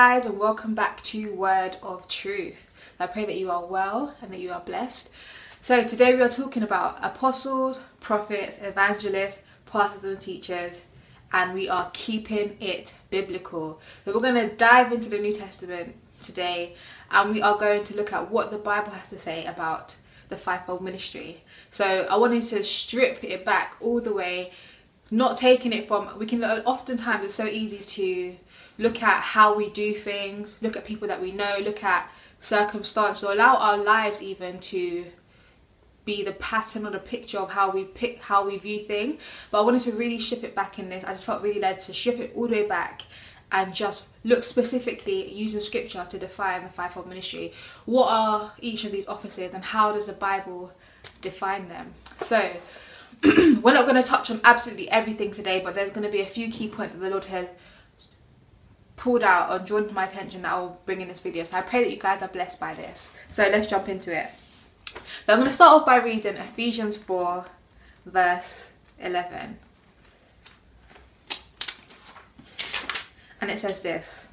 Guys, and welcome back to Word of Truth. I pray that you are well and that you are blessed. So, today we are talking about apostles, prophets, evangelists, pastors, and teachers, and we are keeping it biblical. So, we're going to dive into the New Testament today, and we are going to look at what the Bible has to say about the fivefold ministry. So, I wanted to strip it back all the way, not taking it from, we can, oftentimes, it's so easy to look at how we do things, look at people that we know, look at circumstance, or allow our lives even to be the pattern or the picture of how we pick how we view things. But I wanted to really ship it back in this. I just felt really led to ship it all the way back and just look specifically using scripture to define the fivefold ministry. What are each of these offices and how does the Bible define them? So we're not going to touch on absolutely everything today, but there's going to be a few key points that the Lord has pulled out or drawn to my attention that I will bring in this video. So I pray that you guys are blessed by this. So let's jump into it. So I'm going to start off by reading Ephesians 4, verse 11. And it says this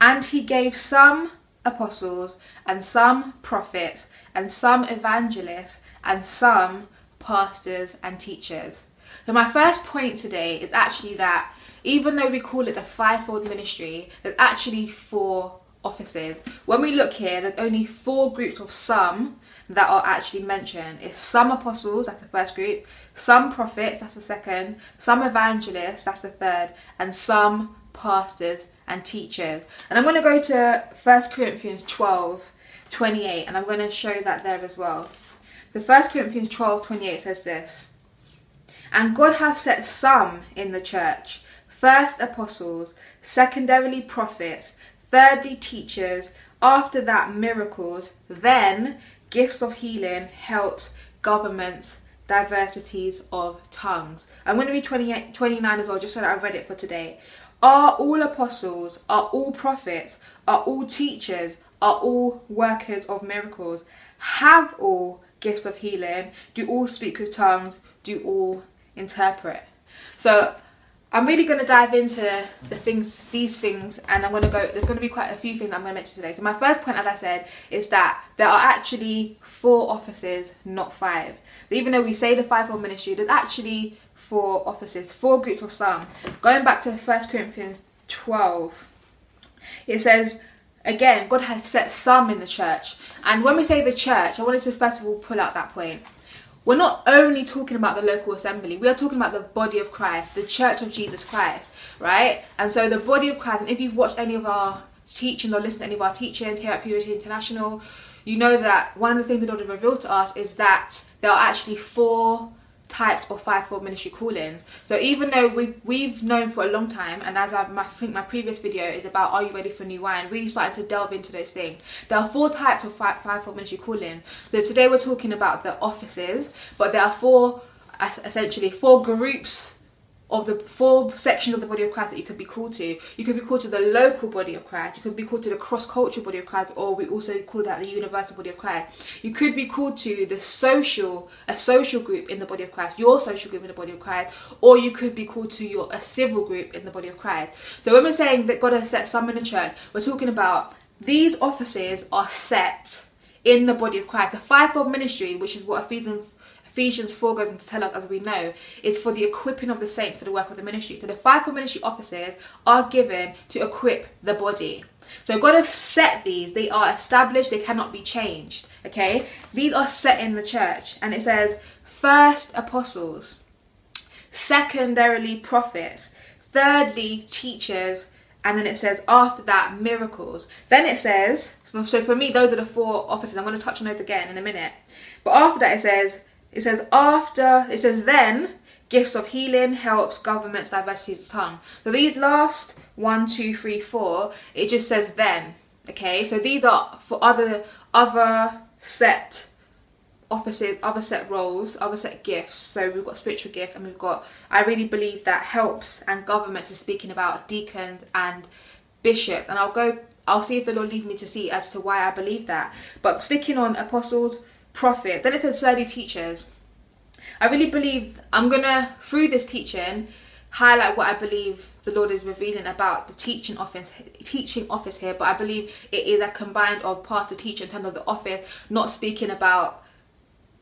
And he gave some apostles, and some prophets, and some evangelists, and some pastors and teachers. So, my first point today is actually that even though we call it the fivefold ministry, there's actually four offices. When we look here, there's only four groups of some that are actually mentioned. It's some apostles, that's the first group, some prophets, that's the second, some evangelists, that's the third, and some pastors and teachers. And I'm going to go to 1 Corinthians 12, 28, and I'm going to show that there as well. The 1 Corinthians 12, 28 says this. And God hath set some in the church first apostles, secondarily prophets, thirdly teachers, after that miracles, then gifts of healing, helps, governments, diversities of tongues. I'm going to read 28, 29 as well, just so that I've read it for today. Are all apostles, are all prophets, are all teachers, are all workers of miracles, have all gifts of healing, do all speak with tongues, do all interpret. So I'm really going to dive into the things, these things, and I'm going to go. There's going to be quite a few things I'm going to mention today. So my first point, as I said, is that there are actually four offices, not five. Even though we say the fivefold ministry, there's actually four offices, four groups of some. Going back to 1 Corinthians 12, it says. Again, God has set some in the church. And when we say the church, I wanted to first of all pull out that point we're not only talking about the local assembly, we are talking about the body of Christ, the church of Jesus Christ, right? And so the body of Christ, and if you've watched any of our teaching or listened to any of our teachings here at Purity International, you know that one of the things the Lord has revealed to us is that there are actually four types of fivefold ministry callings. So even though we we've known for a long time, and as I, I think my previous video is about are you ready for new wine, really starting to delve into those things. There are four types of five, fivefold ministry calling. So today we're talking about the offices, but there are four essentially four groups of the four sections of the body of Christ that you could be called to. You could be called to the local body of Christ. You could be called to the cross-cultural body of Christ, or we also call that the universal body of Christ. You could be called to the social, a social group in the body of Christ, your social group in the body of Christ, or you could be called to your a civil group in the body of Christ. So when we're saying that God has set some in the church, we're talking about these offices are set in the body of Christ. The fivefold ministry, which is what Ephesians Ephesians 4 goes on to tell us, as we know, is for the equipping of the saints for the work of the ministry. So the fivefold ministry offices are given to equip the body. So God has set these, they are established, they cannot be changed. Okay? These are set in the church. And it says, first apostles, secondarily prophets, thirdly teachers, and then it says after that miracles. Then it says, so for me, those are the four offices. I'm going to touch on those again in a minute. But after that, it says it says after, it says then, gifts of healing, helps, governments, diversity of tongue. So these last one, two, three, four, it just says then. Okay, so these are for other other set opposite other set roles, other set gifts. So we've got spiritual gifts and we've got I really believe that helps and governments is speaking about deacons and bishops and I'll go I'll see if the Lord leads me to see as to why I believe that. But sticking on apostles, prophet. Then it says study teachers. I really believe I'm gonna through this teaching highlight what I believe the Lord is revealing about the teaching office teaching office here, but I believe it is a combined of pastor teacher in terms of the office, not speaking about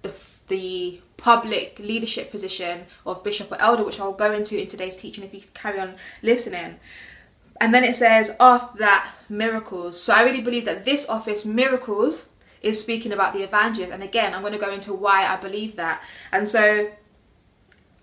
the the public leadership position of bishop or elder, which I'll go into in today's teaching if you carry on listening. And then it says after that miracles. So I really believe that this office miracles is speaking about the evangelist. And again, I'm going to go into why I believe that. And so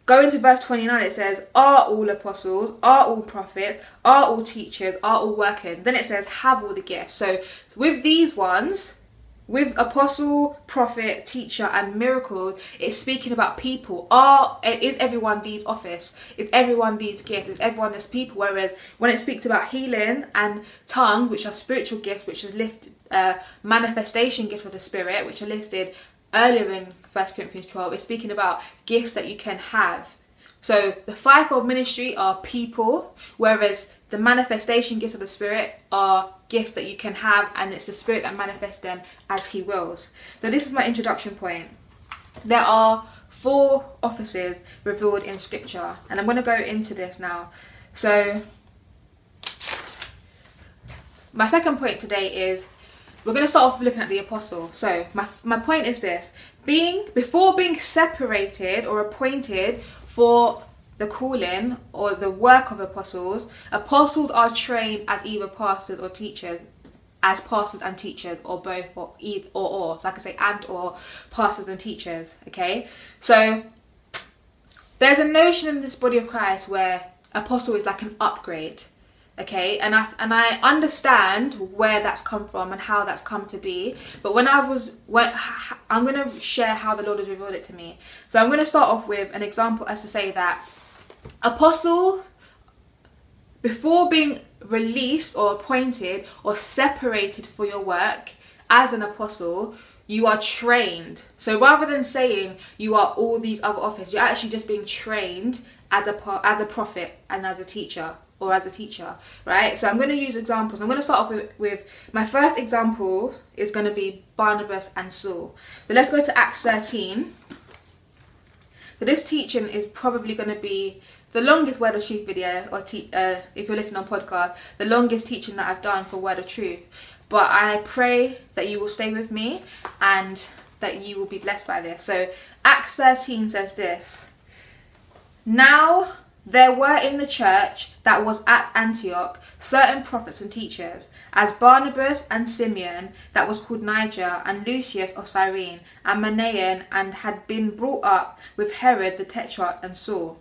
Going to verse 29, it says, Are all apostles, are all prophets, are all teachers, are all workers? Then it says, Have all the gifts. So with these ones, with apostle, prophet, teacher, and miracles, it's speaking about people. Are is everyone these office? Is everyone these gifts? Is everyone this people? Whereas when it speaks about healing and tongue, which are spiritual gifts, which is lift uh, manifestation gifts of the spirit, which are listed earlier in 1 Corinthians 12, is speaking about gifts that you can have. So the fivefold ministry are people, whereas the manifestation gifts of the Spirit are gifts that you can have, and it's the Spirit that manifests them as He wills. So this is my introduction point. There are four offices revealed in Scripture, and I'm going to go into this now. So my second point today is we're going to start off looking at the apostle. So my my point is this: being before being separated or appointed for the calling or the work of apostles, apostles are trained as either pastors or teachers, as pastors and teachers, or both, or either or or. So I can say and or pastors and teachers. Okay, so there's a notion in this body of Christ where apostle is like an upgrade okay? And i and i understand where that's come from and how that's come to be but when i was when i'm going to share how the lord has revealed it to me. So i'm going to start off with an example as to say that apostle before being released or appointed or separated for your work as an apostle you are trained. So rather than saying you are all these other offices you're actually just being trained as a as a prophet and as a teacher or as a teacher, right? So I'm going to use examples. I'm going to start off with, with my first example is going to be Barnabas and Saul. So let's go to Acts 13. So this teaching is probably going to be the longest Word of Truth video, or te- uh, if you're listening on podcast, the longest teaching that I've done for Word of Truth. But I pray that you will stay with me and that you will be blessed by this. So Acts 13 says this. Now there were in the church that was at Antioch certain prophets and teachers, as Barnabas and Simeon, that was called Niger, and Lucius of Cyrene, and Manaen, and had been brought up with Herod the Tetrarch and Saul.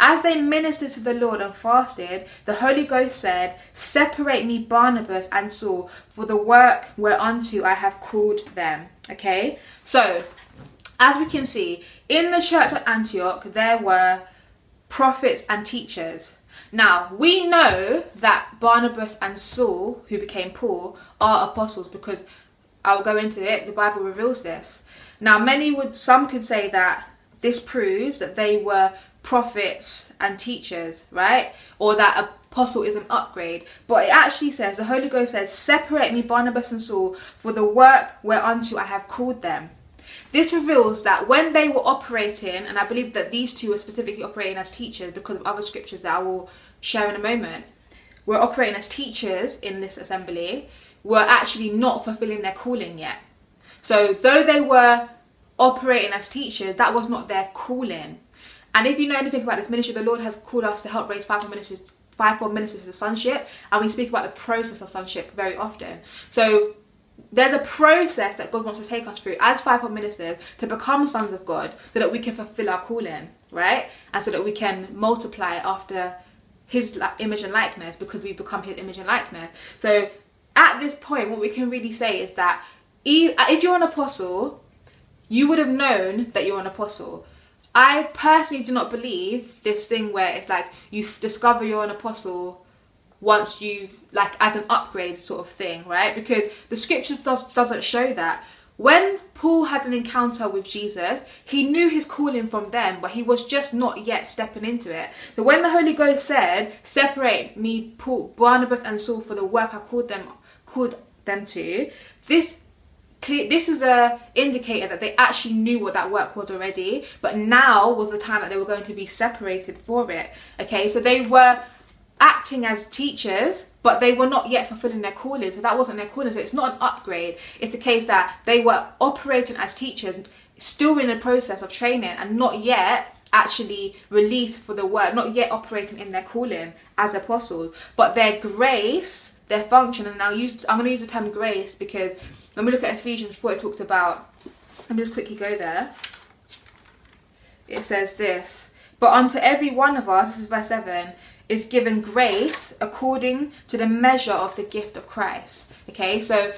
As they ministered to the Lord and fasted, the Holy Ghost said, Separate me Barnabas and Saul for the work whereunto I have called them. Okay? So, as we can see, in the church at Antioch, there were prophets, and teachers. Now, we know that Barnabas and Saul, who became Paul, are apostles because I'll go into it, the Bible reveals this. Now, many would, some could say that this proves that they were prophets and teachers, right? Or that apostle is an upgrade. But it actually says, the Holy Ghost says, Separate me, Barnabas and Saul, for the work whereunto I have called them. This reveals that when they were operating, and I believe that these two were specifically operating as teachers because of other scriptures that I will share in a moment, were operating as teachers in this assembly, were actually not fulfilling their calling yet. So, though they were operating as teachers, that was not their calling. And if you know anything about this ministry, the Lord has called us to help raise five ministers, fivefold ministers to sonship, and we speak about the process of sonship very often. So there's a process that God wants to take us through as fivefold ministers to become sons of God so that we can fulfill our calling, right? And so that we can multiply after his image and likeness because we become his image and likeness. So at this point, what we can really say is that uh, if you're an apostle, you would have known that you're an apostle. I personally do not believe this thing where it's like you discover you're an apostle once you like as an upgrade sort of thing, right? Because the scriptures does doesn't show that. When Paul had an encounter with Jesus, he knew his calling from them, but he was just not yet stepping into it. But when the Holy Ghost said, "Separate me, Paul, Barnabas, and Saul for the work I called them called them to," this this is a indicator that they actually knew what that work was already but now was the time that they were going to be separated for it okay so they were acting as teachers, but they were not yet fulfilling their calling. So that wasn't their calling. So it's not an upgrade. It's a case that they were operating as teachers, still in the process of training, and not yet actually released for the work, not yet operating in their calling as apostles. But their grace, their function, and I'll use I'm going to use the term grace because when we look at Ephesians 4, it talks about. Let me just quickly go there. It says this. But unto every one of us, this is verse 7, is given grace according to the measure of the gift of Christ. Okay, so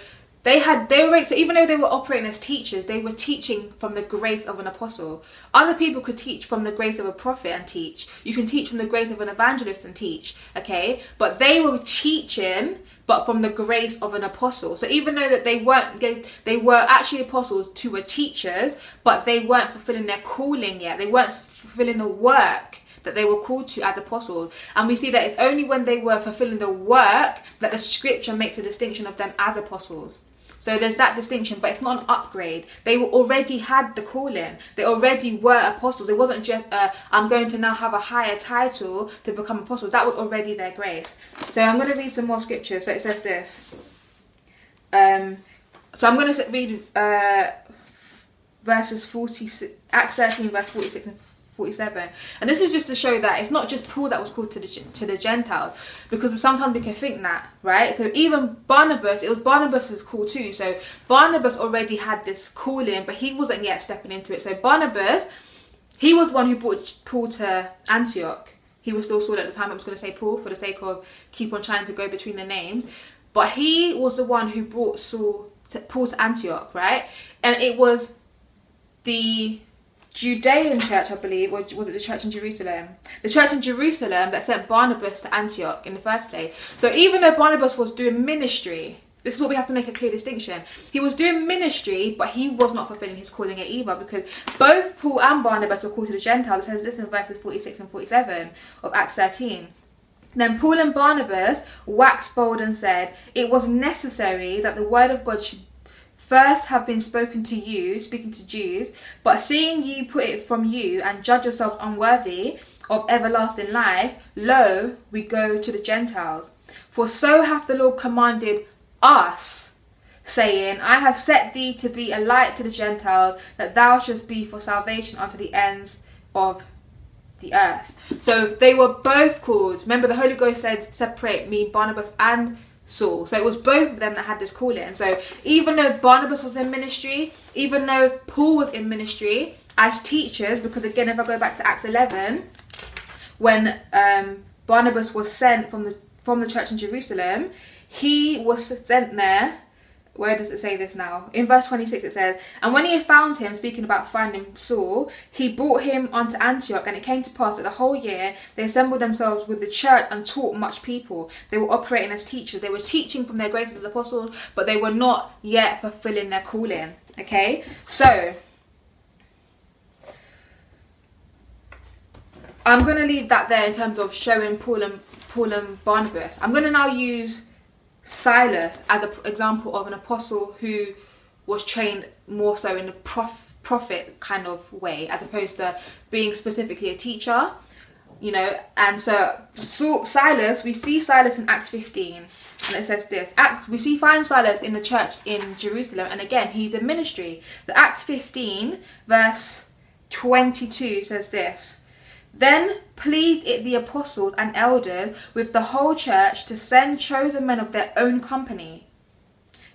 they had they were so even though they were operating as teachers, they were teaching from the grace of an apostle. Other people could teach from the grace of a prophet and teach. You can teach from the grace of an evangelist and teach. Okay, but they were teaching but from the grace of an apostle. So even though that they weren't they, were actually apostles to were teachers, but they weren't fulfilling their calling yet. They weren't fulfilling the work that they were called to as apostles. And we see that it's only when they were fulfilling the work that the scripture makes a distinction of them as apostles. So there's that distinction, but it's not an upgrade. They already had the calling. They already were apostles. It wasn't just uh, I'm going to now have a higher title to become apostles. That was already their grace. So I'm going to read some more scripture. So it says this. Um, so I'm going to read uh, verses 46, Acts 13, verse 46 and 47. And this is just to show that it's not just Paul that was called to the to the Gentiles, because sometimes we can think that, right? So even Barnabas, it was Barnabas's call too. So Barnabas already had this calling, but he wasn't yet stepping into it. So Barnabas, he was the one who brought Paul to Antioch. He was still Saul at the time. I was going to say Paul for the sake of keep on trying to go between the names, but he was the one who brought Saul to, Paul to Antioch, right? And it was the Judean church, I believe, or was it the church in Jerusalem? The church in Jerusalem that sent Barnabas to Antioch in the first place. So even though Barnabas was doing ministry, this is what we have to make a clear distinction. He was doing ministry, but he was not fulfilling his calling at either because both Paul and Barnabas were called to the Gentiles. It says this in verses 46 and 47 of Acts 13. Then Paul and Barnabas waxed bold and said, It was necessary that the word of God should first have been spoken to you, speaking to Jews, but seeing you put it from you and judge yourselves unworthy of everlasting life, lo, we go to the Gentiles. For so hath the Lord commanded us, saying, I have set thee to be a light to the Gentiles, that thou shouldst be for salvation unto the ends of the earth. So they were both called. Remember, the Holy Ghost said, Separate me, Barnabas, and Saul. So it was both of them that had this calling. So even though Barnabas was in ministry, even though Paul was in ministry as teachers, because again, if I go back to Acts 11, when um, Barnabas was sent from the from the church in Jerusalem, he was sent there where does it say this now? In verse 26 it says, And when he had found him, speaking about finding Saul, he brought him unto Antioch, and it came to pass that the whole year they assembled themselves with the church and taught much people. They were operating as teachers. They were teaching from their grace as apostles, but they were not yet fulfilling their calling. Okay? So, I'm going to leave that there in terms of showing Paul and, Paul and Barnabas. I'm going to now use Silas as an example of an apostle who was trained more so in a prof- prophet kind of way as opposed to being specifically a teacher you know? And so, so silas we see silas in acts 15 and it says this acts we see find silas in the church in jerusalem and again he's in ministry. The acts 15 verse 22 says this then pleased it the apostles and elders with the whole church to send chosen men of their own company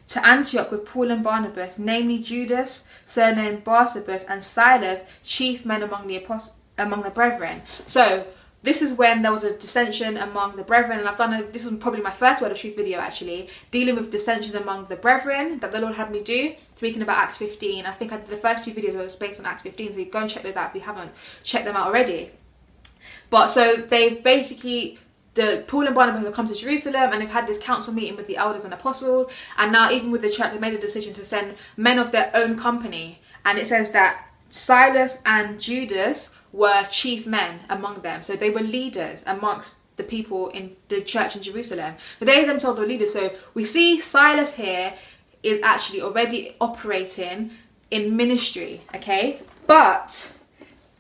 to Antioch with Paul and Barnabas, namely Judas, surnamed Barsabas, and Silas, chief men among the apost- among the brethren. So this is when there was a dissension among the brethren, and I've done a, this was probably my first word of truth video actually, dealing with dissensions among the brethren that the Lord had me do, speaking about Acts 15. I think I did the first two videos was based on Acts 15, so you go and check those out if you haven't checked them out already. But so they've basically the Paul and Barnabas have come to Jerusalem and they've had this council meeting with the elders and apostles, and now even with the church, they made a decision to send men of their own company. And it says that Silas and Judas were chief men among them, so they were leaders amongst the people in the church in Jerusalem. But they themselves were leaders. So we see Silas here is actually already operating in ministry, okay? But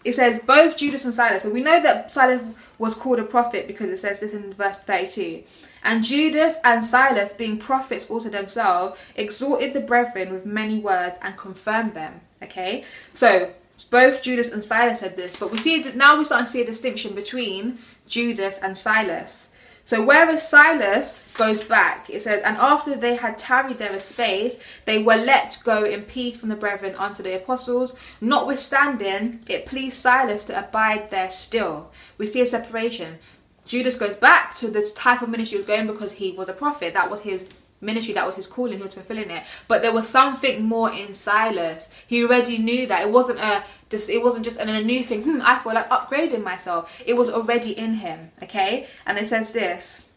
it says both Judas and Silas. So we know that Silas was called a prophet because it says this in verse 32. And Judas and Silas, being prophets also themselves, exhorted the brethren with many words and confirmed them. Okay, so both Judas and Silas said this, but we see now we're starting to see a distinction between Judas and Silas. So whereas Silas goes back, it says, and after they had tarried there a space, they were let go in peace from the brethren unto the apostles. Notwithstanding, it pleased Silas to abide there still. We see a separation. Judas goes back to this type of ministry he was going because he was a prophet. That was his ministry that was his calling he was fulfilling it. But there was something more in silas. He already knew that it wasn't a just it wasn't just a new thing. Hmm, i feel like upgrading myself. It was already in him okay? And it says this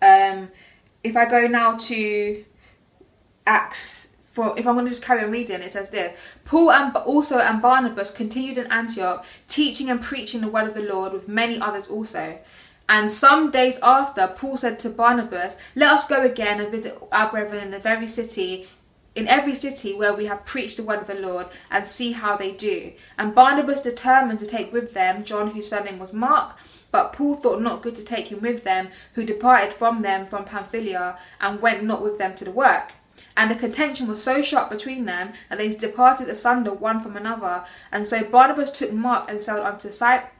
um if i go now to acts for if I'm going to just carry on reading, it says this: Paul and also and Barnabas continued in Antioch, teaching and preaching the word of the Lord with many others also. And some days after, Paul said to Barnabas, Let us go again and visit our brethren in the very city, in every city where we have preached the word of the Lord, and see how they do. And Barnabas determined to take with them John, whose surname was Mark. But Paul thought not good to take him with them, who departed from them from Pamphylia, and went not with them to the work. And the contention was so sharp between them that they departed asunder one from another. And so Barnabas took Mark and sailed unto Cyprus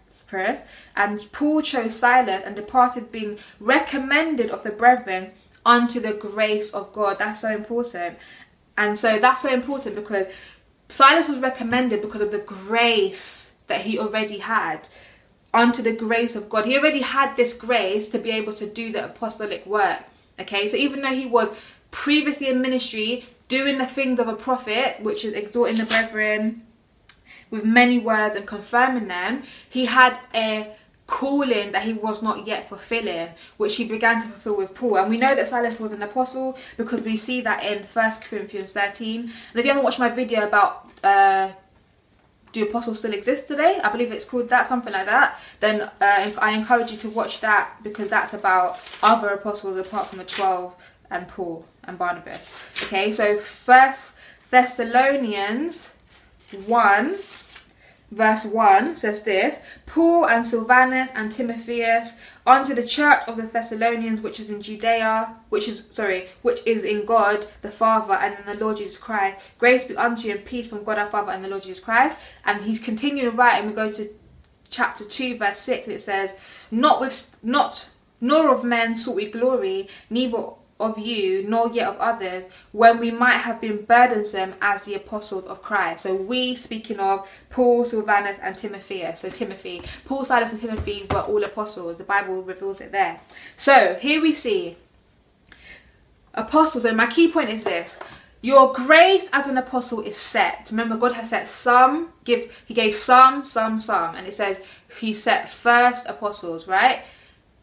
And Paul chose Silas and departed, being recommended of the brethren unto the grace of God. That's so important. And so that's so important because Silas was recommended because of the grace that he already had unto the grace of God. He already had this grace to be able to do the apostolic work. Okay, so even though he was previously in ministry, doing the things of a prophet, which is exhorting the brethren, with many words and confirming them, he had a calling that he was not yet fulfilling, which he began to fulfill with Paul. And we know that Silas was an apostle because we see that in 1 Corinthians 13. And if you haven't watched my video about uh, do apostles still exist today? I believe it's called that, something like that. Then uh, I encourage you to watch that because that's about other apostles apart from the 12 and Paul and Barnabas. Okay, so First Thessalonians 1 verse 1 says this Paul and Silvanus and Timotheus unto the church of the Thessalonians which is in Judea which is sorry which is in God the Father and in the Lord Jesus Christ. Grace be unto you and peace from God our Father and the Lord Jesus Christ. And he's continuing writing we go to chapter 2 verse 6 and it says not with not nor of men sought we glory neither of you, nor yet of others, when we might have been burdensome as the apostles of Christ. So we, speaking of Paul, Silvanus, and Timothy. So Timothy, Paul, Silas, and Timothy were all apostles. The Bible reveals it there. So here we see apostles, and my key point is this. Your grace as an apostle is set. Remember, God has set some, give He gave some, some, some, and it says He set first apostles, right?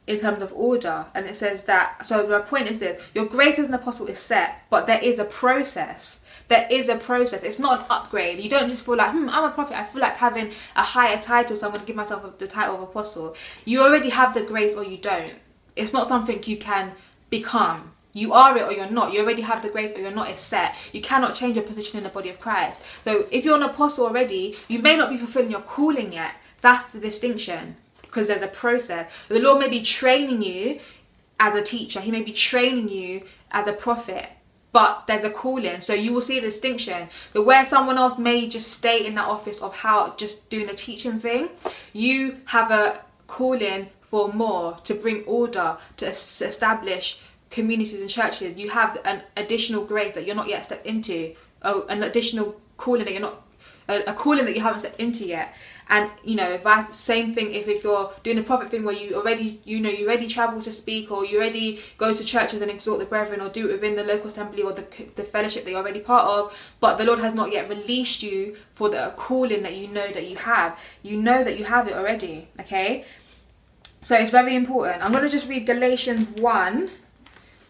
In terms of order. And it says that, so my point is this your grace as an apostle is set, but there is a process. There is a process. It's not an upgrade. You don't just feel like, hmm, I'm a prophet. I feel like having a higher title, so I'm going to give myself the title of apostle. You already have the grace or you don't. It's not something you can become. You are it or you're not. You already have the grace or you're not. It's set. You cannot change your position in the body of Christ. So if you're an apostle already, you may not be fulfilling your calling yet. That's the distinction because there's a process. The Lord may be training you as a teacher, He may be training you as a prophet, but there's a calling. So you will see a distinction. But where someone else may just stay in that office of how just doing a teaching thing, you have a calling for more to bring order, to establish communities and churches. You have an additional grace that you're not yet stepped into, oh, an additional calling that you're not a, a calling that you haven't stepped into yet. And you know, that same thing if, if you're doing a prophet thing where you already you know you already travel to speak or you already go to churches and exhort the brethren or do it within the local assembly or the the fellowship that you're already part of, but the Lord has not yet released you for the calling that you know that you have. You know that you have it already. Okay, so it's very important. I'm gonna just read Galatians one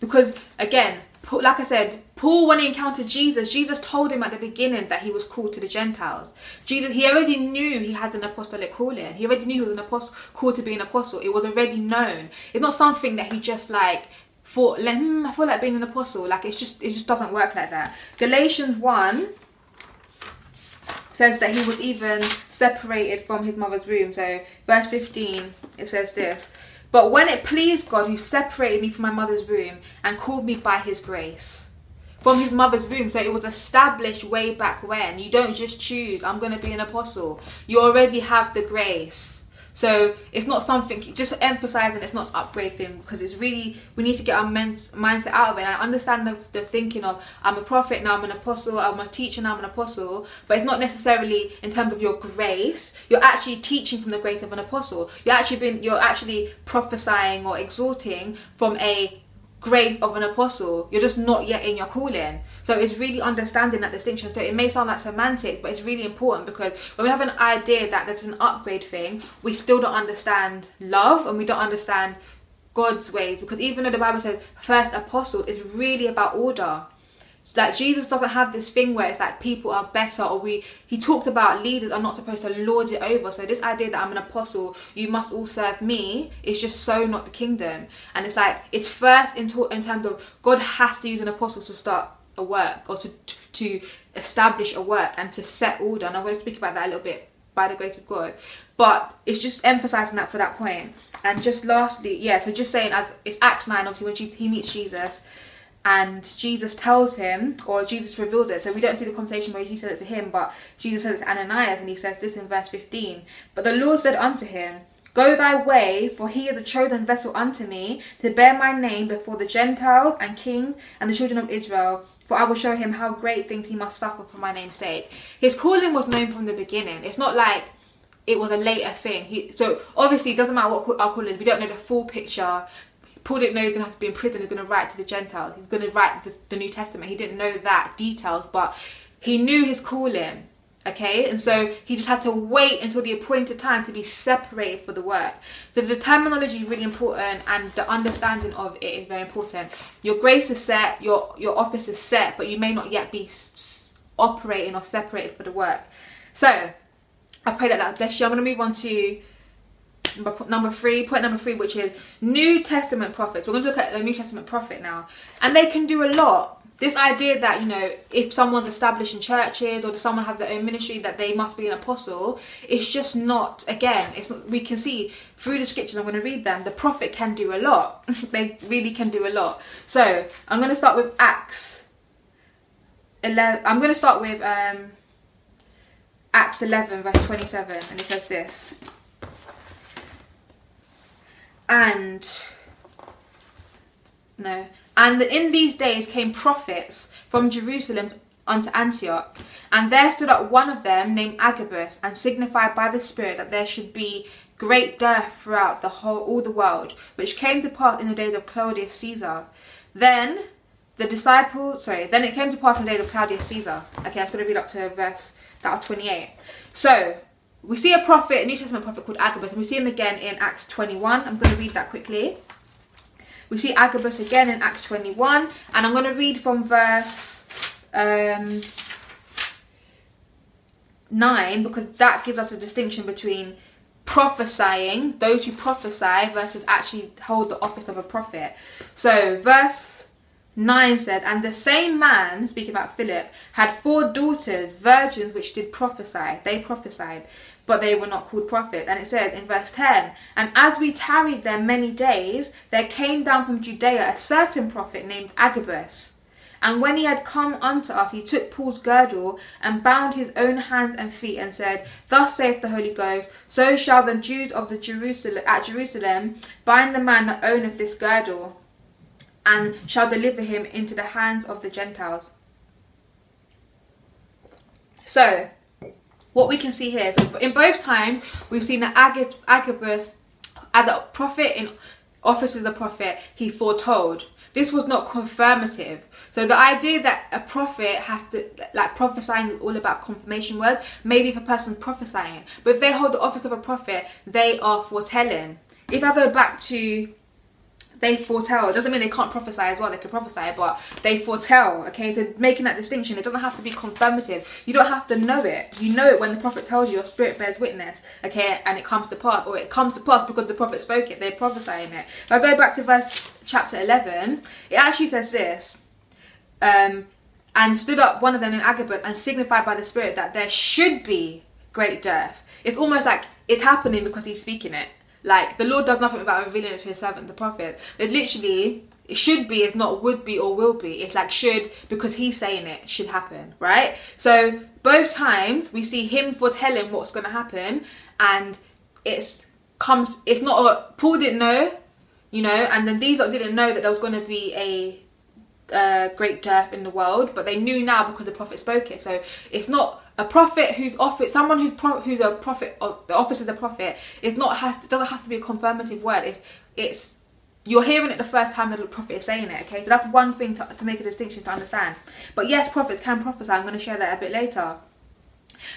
because again, like I said, Paul, when he encountered Jesus, Jesus told him at the beginning that he was called to the Gentiles. Jesus, he already knew he had an apostolic calling. He already knew he was an apostle, called to be an apostle. It was already known. It's not something that he just like thought. Like, hmm, I feel like being an apostle. Like it's just, it just doesn't work like that. Galatians one says that he was even separated from his mother's womb. So, verse 15, it says this But when it pleased God, who separated me from my mother's womb and called me by his grace, from his mother's womb. So it was established way back when. You don't just choose, I'm going to be an apostle. You already have the grace. So it's not something, just emphasizing it's not upgrade thing because it's really, we need to get our men's mindset out of it. And I understand the, the thinking of, I'm a prophet, now I'm an apostle, I'm a teacher, now I'm an apostle. But it's not necessarily in terms of your grace. You're actually teaching from the grace of an apostle. You're actually been, you're actually prophesying or exhorting from a grace of an apostle. You're just not yet in your calling. So it's really understanding that distinction. So it may sound like semantics, but it's really important because when we have an idea that there's an upgrade thing, we still don't understand love and we don't understand God's ways. Because even though the Bible says first apostle is really about order like Jesus doesn't have this thing where it's like people are better or we he talked about leaders are not supposed to lord it over so this idea that I'm an apostle you must all serve me is just so not the kingdom and it's like it's first in, in terms of God has to use an apostle to start a work or to, to establish a work and to set order and I'm going to speak about that a little bit by the grace of God but it's just emphasizing that for that point. and just lastly yeah so just saying as it's Acts 9 obviously when he meets Jesus and Jesus tells him, or Jesus reveals it. So we don't see the conversation where he says it to him, but Jesus says it to Ananias, and he says this in verse 15. But the Lord said unto him, Go thy way, for he is a chosen vessel unto me, to bear my name before the Gentiles and kings and the children of Israel. For I will show him how great things he must suffer for my name's sake. His calling was known from the beginning. It's not like it was a later thing. He, so obviously, it doesn't matter what our call is. We don't know the full picture. Paul didn't know he was going to have to be in prison. He's going to write to the Gentiles. He's going to write the, the New Testament. He didn't know that details, but he knew his calling. Okay, and so he just had to wait until the appointed time to be separated for the work. So the terminology is really important, and the understanding of it is very important. Your grace is set, your your office is set, but you may not yet be s- operating or separated for the work. So I pray that that bless you. I'm going to move on to number three, point number three, which is New Testament prophets. We're going to look at the New Testament prophet now, and they can do a lot. This idea that you know, if someone's established in churches or someone has their own ministry, that they must be an apostle, it's just not. Again, it's not. We can see through the scriptures. I'm going to read them. The prophet can do a lot. they really can do a lot. So I'm going to start with Acts. 11. I'm going to start with um, Acts 11, verse 27, and it says this and no and in these days came prophets from jerusalem unto antioch and there stood up one of them named agabus and signified by the spirit that there should be great dearth throughout the whole all the world which came to pass in the days of claudius caesar then the disciples sorry then it came to pass in the days of claudius caesar okay i'm going to read up to verse that was 28 so we see a prophet, a New Testament prophet called Agabus, and we see him again in Acts 21. I'm going to read that quickly. We see Agabus again in Acts 21, and I'm going to read from verse um, 9 because that gives us a distinction between prophesying, those who prophesy, versus actually hold the office of a prophet. So, verse 9 said, And the same man, speaking about Philip, had four daughters, virgins, which did prophesy. They prophesied, but they were not called prophets. And it said in verse 10, And as we tarried there many days, there came down from Judea a certain prophet named Agabus. And when he had come unto us, he took Paul's girdle and bound his own hands and feet, and said, Thus saith the Holy Ghost, so shall the Jews of the Jerusalem at Jerusalem bind the man that owneth this girdle and shall deliver him into the hands of the Gentiles. So, what we can see here, so in both times, we've seen that Agabus, as a prophet in office as a prophet, he foretold. This was not confirmative. So the idea that a prophet has to like prophesying all about confirmation words. Maybe if a person's prophesying, but if they hold the office of a prophet, they are foretelling. If I go back to they foretell. It doesn't mean they can't prophesy as well. They can prophesy, but they foretell. Okay, so making that distinction, it doesn't have to be confirmative. You don't have to know it. You know it when the prophet tells you. Your spirit bears witness. Okay, and it comes to pass, or it comes to pass because the prophet spoke it. They're prophesying it. If I go back to verse chapter eleven, it actually says this. Um, and stood up one of them in Agabus and signified by the Spirit that there should be great dearth. It's almost like it's happening because he's speaking it. Like the Lord does nothing without revealing it to his servant, the prophet. It literally it should be, it's not would be or will be. It's like should because he's saying it should happen, right? So both times we see him foretelling what's going to happen, and it's comes. It's not a Paul didn't know, you know, and then these lot didn't know that there was going to be a uh, great death in the world, but they knew now because the prophet spoke it. So it's not a prophet who's offered someone who's pro- who's a prophet or the office is a prophet. It's not has to, doesn't have to be a confirmative word. It's it's you're hearing it the first time that the prophet is saying it. Okay, so that's one thing to, to make a distinction to understand. But yes, prophets can prophesy. I'm going to share that a bit later.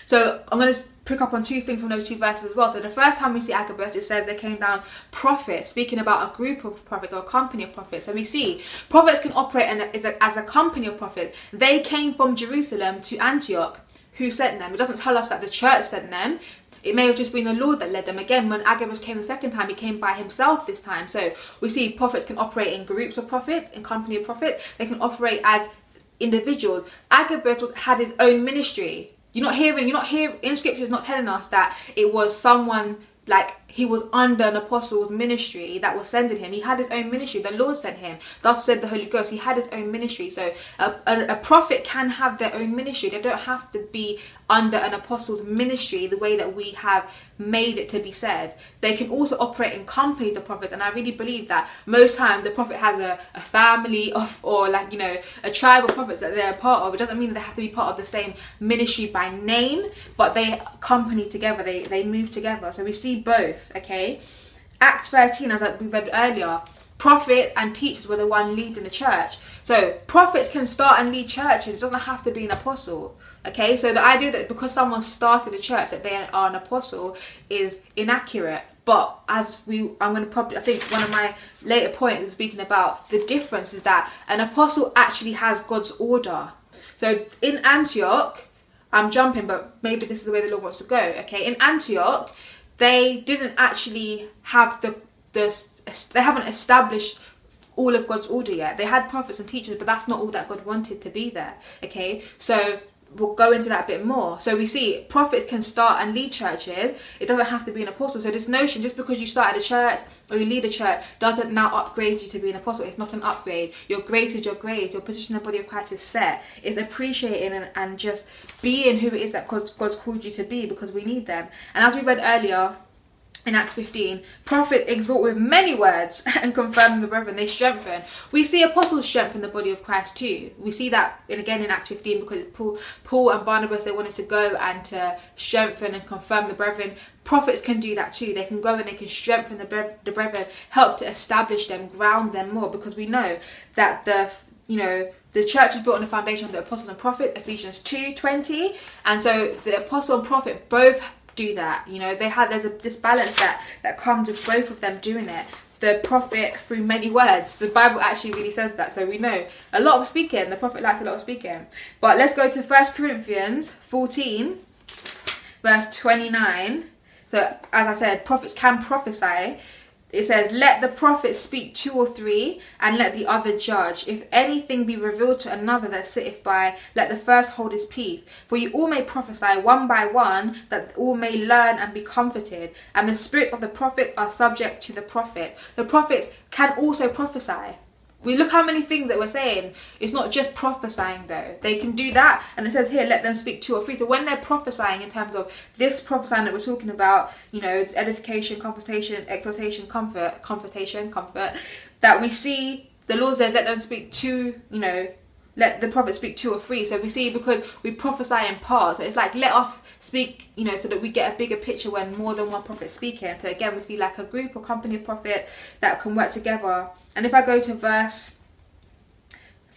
So I'm going to pick up on two things from those two verses as well. So the first time we see Agabus, it says they came down prophets, speaking about a group of prophets or a company of prophets. So we see prophets can operate as a, as a company of prophets. They came from Jerusalem to Antioch. Who sent them? It doesn't tell us that the church sent them. It may have just been the Lord that led them. Again, when Agabus came the second time, he came by himself this time. So we see prophets can operate in groups of prophet, in company of prophet. They can operate as individuals. Agabus had his own ministry. You're not hearing, you're not hearing, in scripture, it's not telling us that it was someone like he was under an apostle's ministry that was sending him. He had his own ministry. The Lord sent him. Thus said the Holy Ghost. He had his own ministry. So a, a, a, prophet can have their own ministry. They don't have to be under an apostle's ministry the way that we have made it to be said. They can also operate in companies of prophets. And I really believe that most time the prophet has a, a family of or like, you know, a tribe of prophets that they're a part of. It doesn't mean they have to be part of the same ministry by name, but they company together. They, they move together. So we see both okay? Acts 13, as we read earlier, prophets and teachers were the one leading the church. So prophets can start and lead churches. It doesn't have to be an apostle. Okay, so the idea that because someone started a church that they are an apostle is inaccurate. But as we, I'm going to probably, I think one of my later points is speaking about the difference is that an apostle actually has God's order. So in Antioch, I'm jumping, but maybe this is the way the Lord wants to go. Okay, in Antioch, they didn't actually have the the they haven't established all of God's order yet. They had prophets and teachers, but that's not all that God wanted to be there. Okay, so we'll go into that a bit more. So we see prophets can start and lead churches. It doesn't have to be an apostle. So this notion, just because you started a church or you lead a church, doesn't now upgrade you to be an apostle. It's not an upgrade. Your grace is your grace. Your position in the body of Christ is set. It's appreciating and, and just being who it is that God's, God's called you to be because we need them. And as we read earlier, in Acts 15, prophet exhort with many words and confirm the brethren, they strengthen. We see apostles strengthen the body of Christ too. We see that in, again in Acts 15 because Paul, Paul and Barnabas, they wanted to go and to strengthen and confirm the brethren. Prophets can do that too. They can go and they can strengthen the, bre- the brethren, help to establish them, ground them more because we know that the, you know, the church is built on the foundation of the apostle and prophet, Ephesians 2 20. And so the apostle and prophet both do that. You know, they had there's a this balance that that comes with both of them doing it. The prophet through many words. The Bible actually really says that, so we know a lot of speaking. The prophet likes a lot of speaking. But let's go to First Corinthians 14, verse 29. So as I said, prophets can prophesy it says, Let the prophet speak two or three, and let the other judge. If anything be revealed to another that sitteth by, let the first hold his peace. For you all may prophesy one by one, that all may learn and be comforted. And the spirit of the prophet are subject to the prophet. The prophets can also prophesy. We look how many things that we're saying. It's not just prophesying though. They can do that, and it says here, let them speak two or three. So when they're prophesying in terms of this prophesying that we're talking about, you know, edification, conversation, exhortation, comfort, comfortation, comfort, that we see the Lord says, let them speak two, you know, let the prophet speak two or three. So we see because we prophesy in parts. So it's like let us speak, you know, so that we get a bigger picture when more than one prophet speaking. So again, we see like a group or company of prophets that can work together. And if I go to verse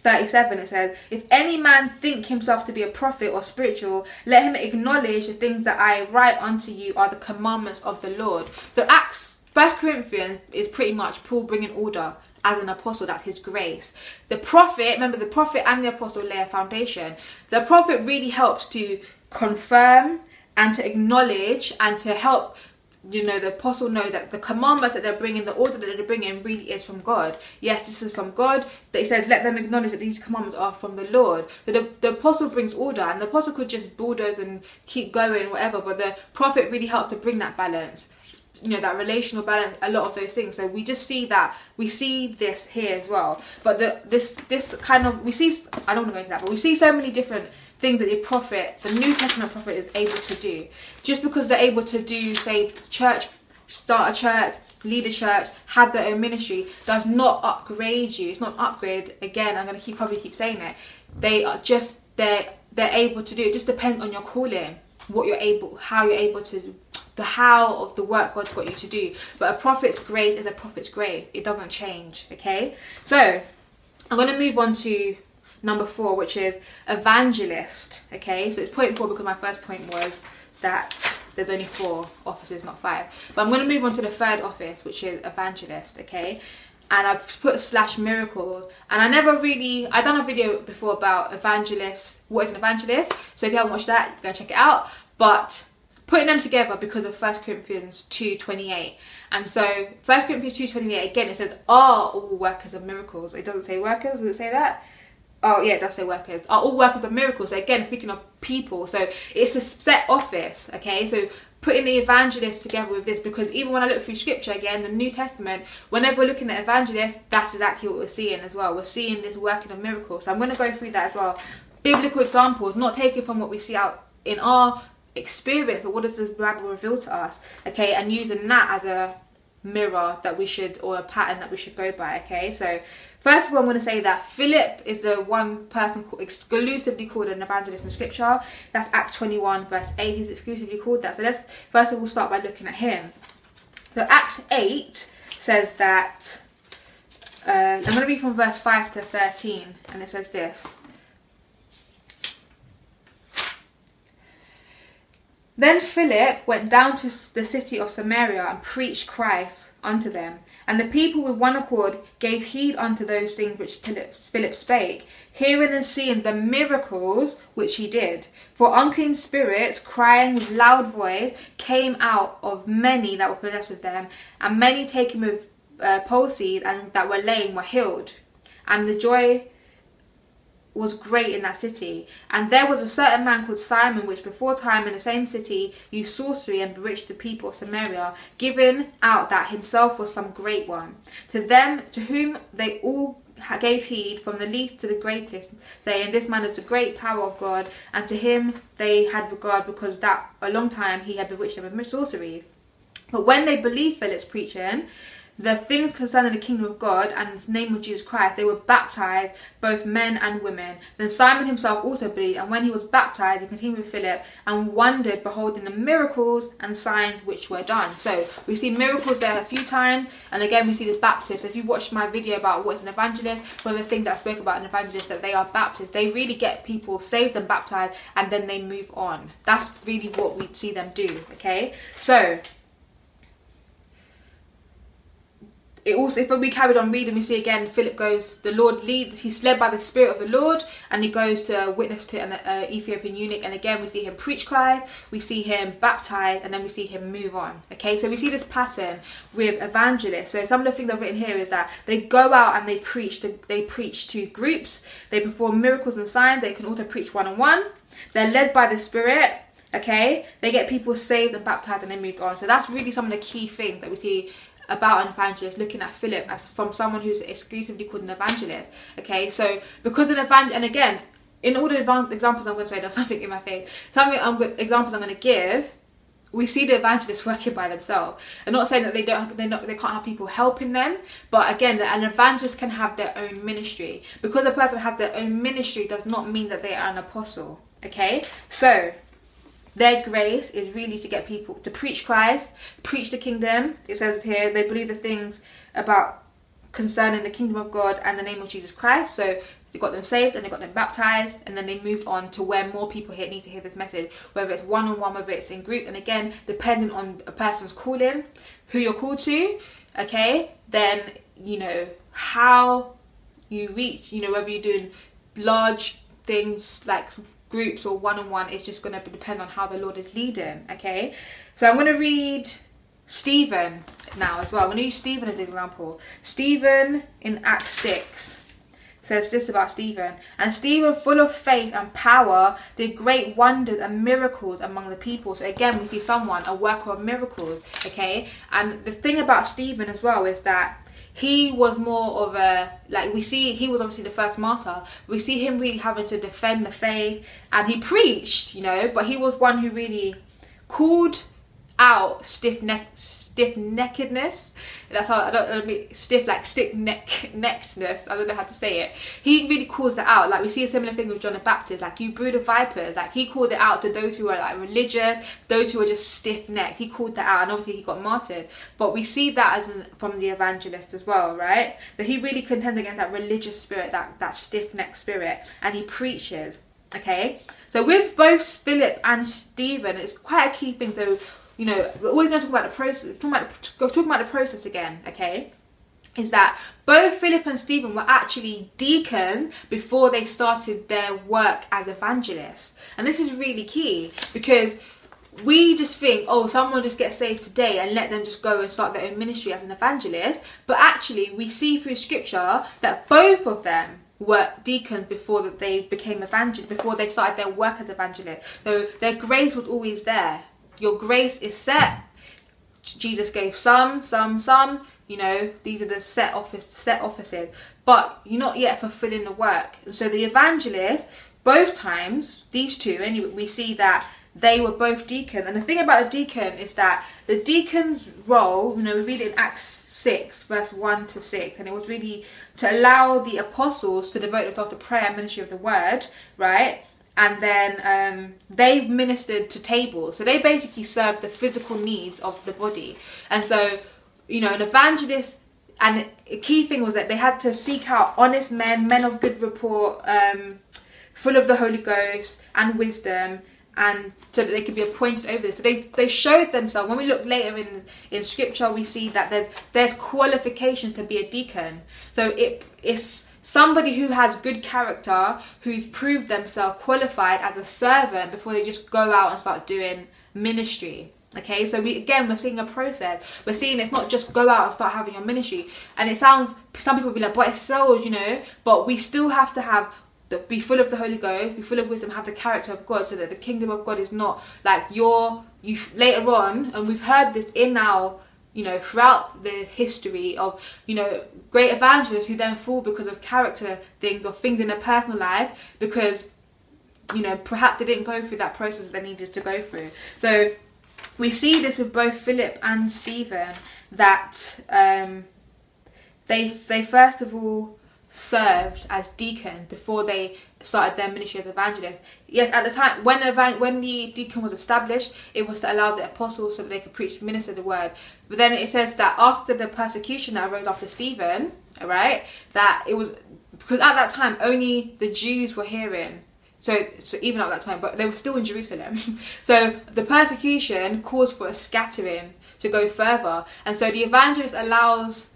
37 it says if any man think himself to be a prophet or spiritual let him acknowledge the things that i write unto you are the commandments of the lord so acts first corinthians is pretty much paul bringing order as an apostle, that's his grace. The prophet, remember the prophet and the apostle lay a foundation. The prophet really helps to confirm and to acknowledge and to help you know the apostle know that the commandments that they're bringing the order that they're bringing really is from god. Yes this is from god that he says let them acknowledge that these commandments are from the lord. So the, the apostle brings order and the apostle could just bulldoze and keep going whatever but the prophet really helps to bring that balance you know that relational balance a lot of those things. So we just see that we see this here as well. But the this this kind of we see i don't want to go into that but we see so many different things that the prophet the new testament prophet is able to do just because they're able to do say church start a church lead a church have their own ministry does not upgrade you it's not upgrade again i'm going to keep probably keep saying it they are just they're they're able to do it just depends on your calling what you're able how you're able to the how of the work God's got you to do. But a prophet's grace is a prophet's grace. It doesn't change. Okay? So I'm gonna move on to number four, which is evangelist. Okay, so it's point four because my first point was that there's only four offices, not five. But I'm going to move on to the third office, which is evangelist. Okay, and I've put slash miracle. And I never really I done a video before about evangelist. What is an evangelist? So if you haven't watched that, go check it out. But putting them together because of 1 Corinthians 2.28. And so 1 Corinthians 2.28, again, it says, are all workers of miracles. It doesn't say workers, does it say that? Oh yeah, that's say workers. Are all workers of miracles. So again, speaking of people, so it's a set office, okay? So putting the evangelists together with this because even when I look through scripture again, the New Testament, whenever we're looking at evangelists, that's exactly what we're seeing as well. We're seeing this working of miracles. So I'm going to go through that as well. Biblical examples, not taken from what we see out in our experience, but what does the Bible reveal to us? Okay, and using that as a mirror that we should or a pattern that we should go by okay? So first of all i'm going to say that philip is the one person exclusively called an evangelist in scripture. That's acts 21 verse 8 he's exclusively called that. So let's first of all start by looking at him. So acts 8 says that uh, i'm going to read from verse 5 to 13 and it says this Then Philip went down to the city of Samaria and preached Christ unto them. And the people with one accord gave heed unto those things which Philip, spake, hearing and seeing the miracles which he did. For unclean spirits, crying with loud voice, came out of many that were possessed with them, and many taken with uh, palsy and that were lame were healed. And the joy was great in that city. And there was a certain man called Simon, which before time in the same city used sorcery and bewitched the people of Samaria, giving out that himself was some great one. To them, to whom they all gave heed, from the least to the greatest, saying, This man is the great power of God. And to him they had regard, because that a long time he had bewitched them with sorceries. But when they believed Philip's preaching, the things concerning the kingdom of God and the name of Jesus Christ, they were baptized, both men and women. Then Simon himself also believed, and when he was baptized, he continued with Philip and wondered, beholding the miracles and signs which were done. So we see miracles there a few times, and again we see the Baptists. If you watched my video about what is an evangelist, one of the things that I spoke about an evangelist that they are Baptists. They really get people saved and baptized, and then they move on. That's really what we see them do. Okay, so it also if we carried on reading we see again philip goes the lord leads he's led by the spirit of the lord and he goes to witness to an uh, ethiopian eunuch and again we see him preach christ we see him baptized and then we see him move on okay? So we see this pattern with evangelists. So some of the things i've written here is that they go out and they preach to, they preach to groups they perform miracles and signs they can also preach one-on-one they're led by the spirit okay? They get people saved and baptized and then moved on. So that's really some of the key things that we see about an evangelist looking at Philip as from someone who's exclusively called an evangelist. Okay, so because an evangelist, and again, in all the examples I'm going to say, there's something in my face. Some um, examples I'm going to give. We see the evangelists working by themselves. I'm not saying that they don't, they not, they can't have people helping them, but again, an evangelist can have their own ministry. Because a person has their own ministry does not mean that they are an apostle. Okay, so their grace is really to get people to preach Christ, preach the kingdom. It says here they believe the things about concerning the kingdom of God and the name of Jesus Christ. So they got them saved and they got them baptized, and then they moved on to where more people here need to hear this message, whether it's one on one, whether it's in group, and again, depending on a person's calling, who you're called to, okay, then you know how you reach, you know, whether you're doing large things like groups or one on one, it's just going to depend on how the Lord is leading. Okay, so I'm going to read Stephen now as well. I'm going to use Stephen as an example. Stephen in Acts 6 says this about Stephen. And Stephen, full of faith and power, did great wonders and miracles among the people. So again, we see someone, a worker of miracles, okay? And the thing about Stephen as well is that he was more of a like we see he was obviously the first martyr. We see him really having to defend the faith and he preached you know but he was one who really called out stiff neck stiff neckedness. That's how I don't mean, stiff like stiff neck neckedness. I don't know how to say it. He really calls it out. Like we see a similar thing with John the Baptist. Like you brood of vipers. Like he called it out to those who are like religious, those who are just stiff necked. He called that out, and obviously he got martyred. But we see that as an, from the evangelist as well, right? That he really contends against that religious spirit, that that stiff necked spirit, and he preaches. Okay, so with both Philip and Stephen, it's quite a key thing. So you know, we're going to talk about the process. Talking about talking about the process again, okay? Is that both Philip and Stephen were actually deacon before they started their work as evangelists, and this is really key because we just think, oh, someone just gets saved today and let them just go and start their own ministry as an evangelist. But actually, we see through scripture that both of them were deacons before that they became evangelists, before they started their work as evangelists. So their grace was always there. Your grace is set. Jesus gave some, some, some. You know, these are the set office, set offices, but you're not yet fulfilling the work. And so the evangelists, both times, these two, anyway, we see that they were both deacons. And the thing about a deacon is that the deacon's role, you know, we read it in Acts 6, verse 1 to 6, and it was really to allow the apostles to devote themselves to prayer and ministry of the word, right? And then um, they ministered to tables. So they basically served the physical needs of the body. And so, you know, an evangelist, and a key thing was that they had to seek out honest men, men of good report, um, full of the Holy Ghost and wisdom, and so that they could be appointed over this. So they, they showed themselves. When we look later in in scripture, we see that there's there's qualifications to be a deacon. So it it's somebody who has good character, who's proved themselves qualified as a servant before they just go out and start doing ministry. Okay, so we again we're seeing a process. We're seeing it's not just go out and start having a ministry. And it sounds some people be like, but it's sales, you know. But we still have to have the, be full of the Holy Ghost, be full of wisdom, have the character of God, so that the kingdom of God is not like your you later on. And we've heard this in our you know, throughout the history of, you know, great evangelists who then fall because of character things or things in their personal life because, you know, perhaps they didn't go through that process they needed to go through. So we see this with both Philip and Stephen that um, they they first of all served as deacons before they started their ministry as evangelists. Yes, at the time when evan- when the deacon was established, it was to allow the apostles so that they could preach, minister the word. But then it says that after the persecution that arose after Stephen, all right, that it was because at that time only the Jews were hearing. So, so even at that time, but they were still in Jerusalem. so the persecution caused for a scattering to go further, and so the evangelist allows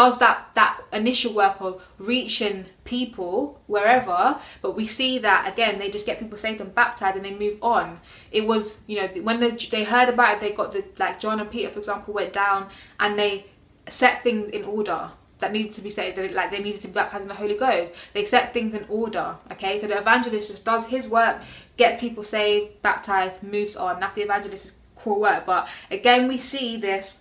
does that that initial work of reaching people wherever but we see that again they just get people saved and baptized and they move on. It was you know when they, they heard about it they got the like john and peter for example went down and they set things in order that needed to be saved like they needed to be baptized in the holy ghost. They set things in order okay? So the evangelist just does his work gets people saved baptized moves on. That's the evangelist's core work. But again we see this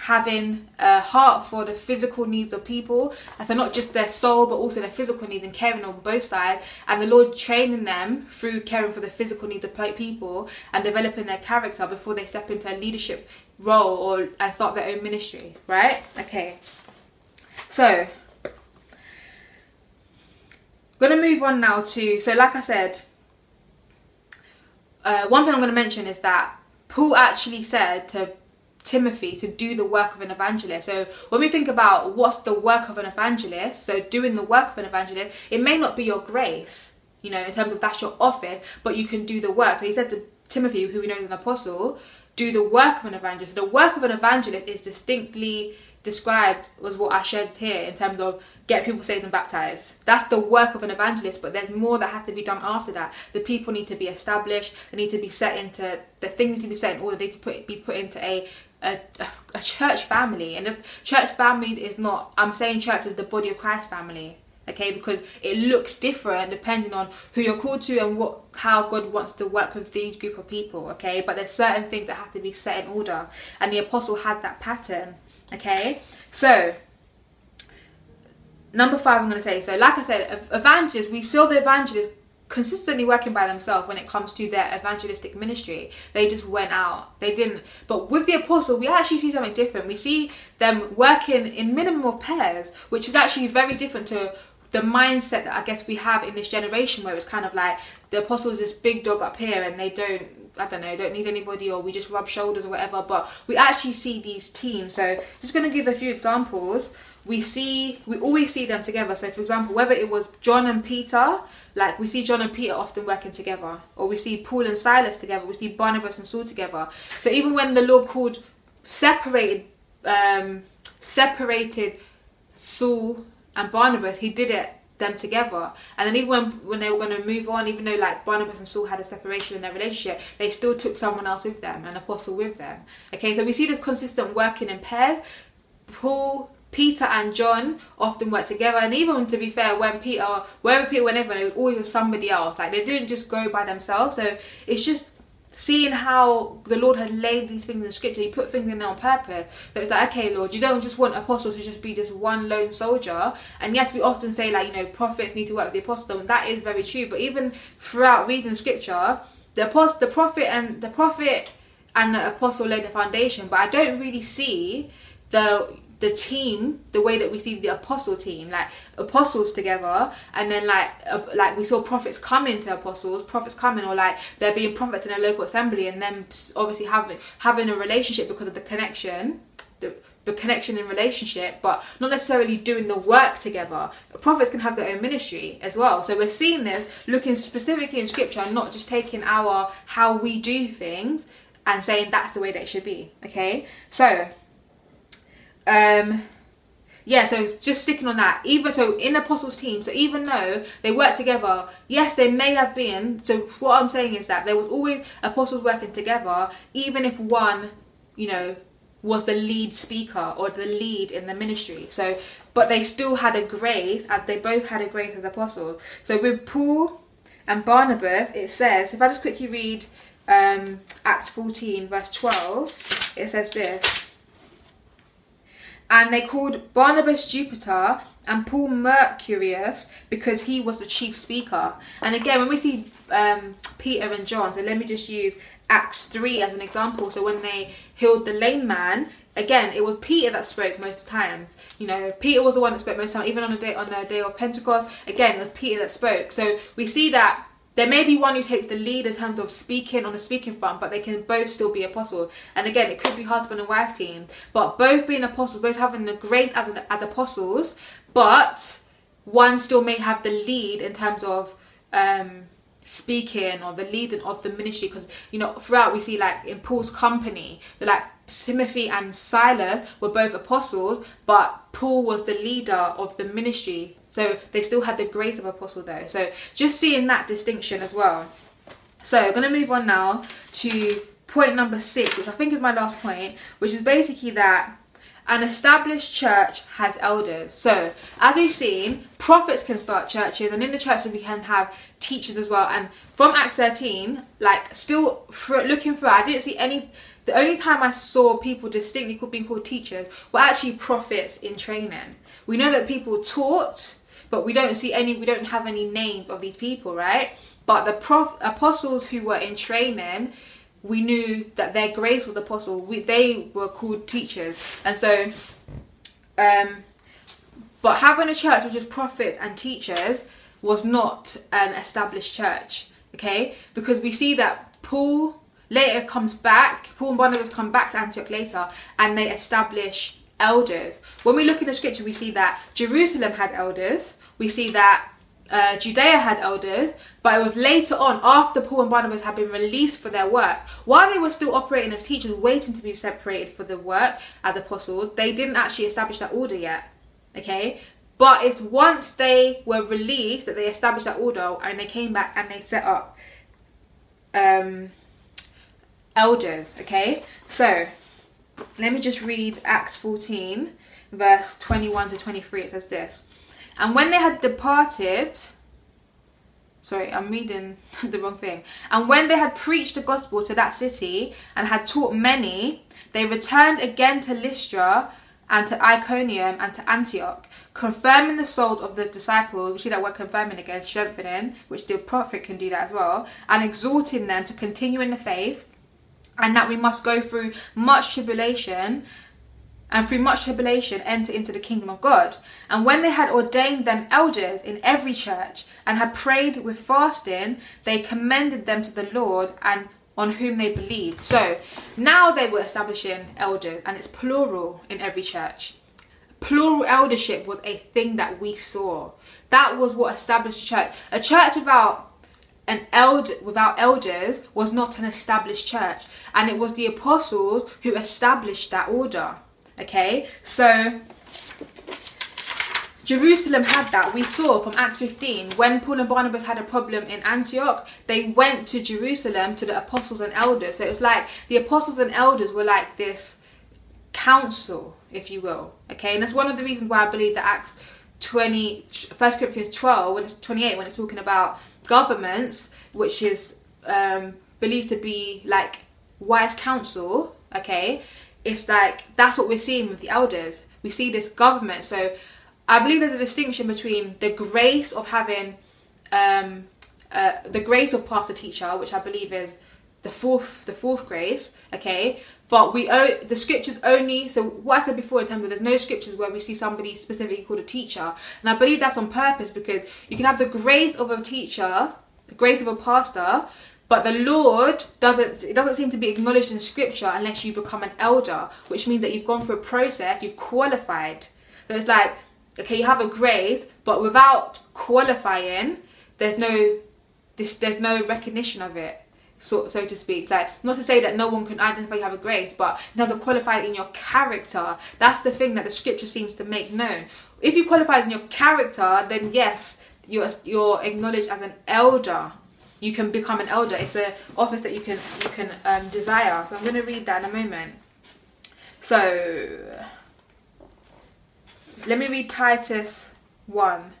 having a heart for the physical needs of people, and so not just their soul but also their physical needs and caring on both sides, and the Lord training them through caring for the physical needs of people and developing their character before they step into a leadership role or and start their own ministry. Right? Okay. So gonna move on now to so like I said. Uh, one thing I'm to mention is that Paul actually said to Timothy to do the work of an evangelist. So when we think about what's the work of an evangelist, so doing the work of an evangelist, it may not be your grace, you know, in terms of that's your office, but you can do the work. So he said to Timothy, who we know is an apostle, do the work of an evangelist. So the work of an evangelist is distinctly described was what I shared here in terms of get people saved and baptized. That's the work of an evangelist, but there's more that has to be done after that. The people need to be established, they need to be set into the things need to be set in order, they need to put be put into a a, a, a church family, and the church family is not. I'm saying church is the body of Christ family okay because it looks different depending on who you're called to and what how god wants to work with these group of people okay but there's certain things that have to be set in order and the apostle had that pattern okay so number five i'm going to say so like i said evangelists we saw the evangelists consistently working by themselves when it comes to their evangelistic ministry. They just went out. They didn't. But with the apostle, we actually see something different. We see them working in minimal pairs, which is actually very different to the mindset that I guess we have in this generation where it's kind of like the apostle is this big dog up here and they don't I don't know, don't need anybody or we just rub shoulders or whatever, but we actually see these teams. So just gonna give a few examples. We see we always see them together. So for example, whether it was John and Peter, like we see John and Peter often working together, or we see Paul and Silas together, we see Barnabas and Saul together. So even when the Lord called separated um separated Saul and Barnabas, he did it them together. And then even when, when they were going to move on, even though like Barnabas and Saul had a separation in their relationship, they still took someone else with them, an apostle with them. Okay, so we see this consistent working in pairs. Paul, Peter and John often work together, and even to be fair, when Peter, wherever Peter went, everyone, it was always with somebody else. Like they didn't just go by themselves. So it's just seeing how the Lord had laid these things in scripture, He put things in there on purpose. That it's like, okay, Lord, you don't just want apostles to just be just one lone soldier. And yes, we often say like, you know, prophets need to work with the apostle, and that is very true. But even throughout reading scripture, the apostle, the prophet, and the prophet and the apostle laid the foundation. But I don't really see the the team the way that we see the apostle team like apostles together and then like uh, like we saw prophets coming to apostles prophets coming or like there being prophets in a local assembly and then obviously having having a relationship because of the connection the, the connection in relationship, but not necessarily doing the work together. Prophets can have their own ministry as well. So we're seeing this looking specifically in scripture, not just taking our how we do things and saying that's the way that it should be. Okay, so um, yeah, so just sticking on that. Even so, in the apostles' team, so even though they work together, yes, they may have been. So what I'm saying is that there was always apostles working together, even if one, you know, was the lead speaker or the lead in the ministry. So, but they still had a grace, and they both had a grace as apostles. So with Paul and Barnabas, it says, if I just quickly read um, Acts 14, verse 12, it says this and they called Barnabas Jupiter and Paul Mercurius because he was the chief speaker. And again, when we see um, Peter and John, so let me just use Acts 3 as an example. So when they healed the lame man, again, it was Peter that spoke most times. You know, Peter was the one that spoke most times, even on the day on the day of Pentecost. Again, it was Peter that spoke. So we see that there may be one who takes the lead in terms of speaking on the speaking front, but they can both still be apostles. And again, it could be husband and wife team, but both being apostles, both having the grace as, as apostles, but one still may have the lead in terms of um, speaking or the leading of the ministry. Because you know, throughout we see like in Paul's company, the like Timothy and Silas were both apostles, but Paul was the leader of the ministry. So they still had the grace of apostle though. So just seeing that distinction as well. So I'm going to move on now to point number six, which I think is my last point, which is basically that an established church has elders. So, as we've seen, prophets can start churches, and in the church we can have teachers as well. And from Acts 13, like still for, looking through, I didn't see any the only time I saw people distinctly being called teachers were actually prophets in training. We know that people taught, but we don't see any, we don't have any names of these people, right? But the prof, apostles who were in training, we knew that their grace was apostle. We, they were called teachers, and so, um, but having a church with just prophets and teachers was not an established church, okay? Because we see that Paul later comes back, Paul and Barnabas come back to Antioch later and they establish elders. When we look in the scripture, we see that Jerusalem had elders, we see that uh, Judea had elders, but it was later on, after Paul and Barnabas had been released for their work, while they were still operating as teachers, waiting to be separated for the work as apostles, they didn't actually establish that order yet. Okay? But it's once they were released that they established that order and they came back and they set up um, elders, okay? So, let me just read Acts 14, verse 21 to 23. It says this. And when they had departed, sorry, I'm reading the wrong thing. And when they had preached the gospel to that city and had taught many, they returned again to Lystra and to Iconium and to Antioch, confirming the souls of the disciples. We see that word confirming again, strengthening, which the prophet can do that as well, and exhorting them to continue in the faith, and that we must go through much tribulation and through much tribulation enter into the kingdom of God. And when they had ordained them elders in every church and had prayed with fasting, they commended them to the Lord and on whom they believed. So now they were establishing elders, and it's plural in every church. Plural eldership was a thing that we saw. That was what established a church. A church without an elder without elders was not an established church, and it was the apostles who established that order. Okay, so Jerusalem had that. We saw from Acts 15 when Paul and Barnabas had a problem in Antioch, they went to Jerusalem to the apostles and elders. So it was like the apostles and elders were like this council, if you will. Okay, and that's one of the reasons why I believe that Acts 20, 1 Corinthians 12, when it's 28, when it's talking about governments, which is um, believed to be like wise counsel. Okay, it's like that's what we're seeing with the elders. We see this government. So I believe there's a distinction between the grace of having um, uh, the grace of pastor teacher, which I believe is the fourth the fourth grace, okay. But we owe the scriptures only. So what I said before in terms of there's no scriptures where we see somebody specifically called a teacher, and I believe that's on purpose because you can have the grace of a teacher, the grace of a pastor, but the Lord doesn't it doesn't seem to be acknowledged in scripture unless you become an elder, which means that you've gone through a process, you've qualified. So it's like okay, you have a grade, but without qualifying, there's no this there's no recognition of it. So, so to speak, like not to say that no one can identify you have a grade, but you have to qualify in your character. That's the thing that the scripture seems to make known. If you qualify in your character, then yes, you're you're acknowledged as an elder. You can become an elder. It's an office that you can you can um, desire. So I'm going to read that in a moment. So let me read Titus 1.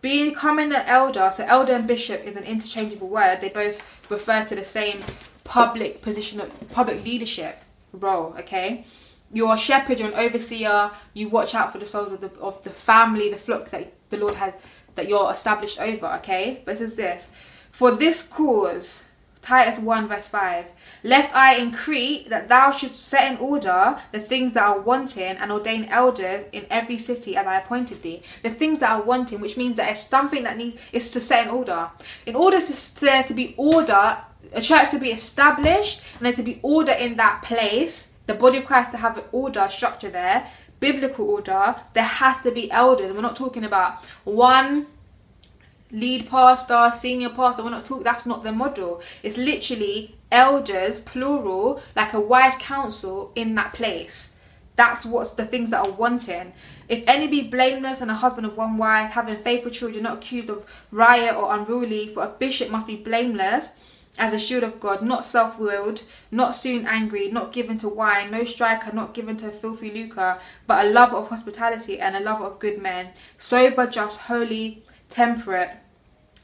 Becoming an elder, so elder and bishop is an interchangeable word. They both refer to the same public position, public leadership role, okay? You're a shepherd, you're an overseer, you watch out for the souls of the, of the family, the flock that the Lord has, that you're established over, okay? But it says this, for this cause, Titus 1 verse 5. Left I Crete that thou shouldst set in order the things that are wanting and ordain elders in every city as I appointed thee. The things that are wanting, which means that it's something that needs is to set in order. In order for there to be order, a church to be established and there to be order in that place, the body of Christ to have an order structure there, biblical order, there has to be elders. We're not talking about one lead pastor, senior pastor. We're not talking. That's not the model. It's literally elders, plural, like a wise council in that place. That's what's the things that are wanting. If any be blameless and a husband of one wife, having faithful children, not accused of riot or unruly, for a bishop must be blameless as a shield of God, not self willed, not soon angry, not given to wine, no striker, not given to filthy lucre, but a lover of hospitality and a lover of good men, sober, just, holy, temperate,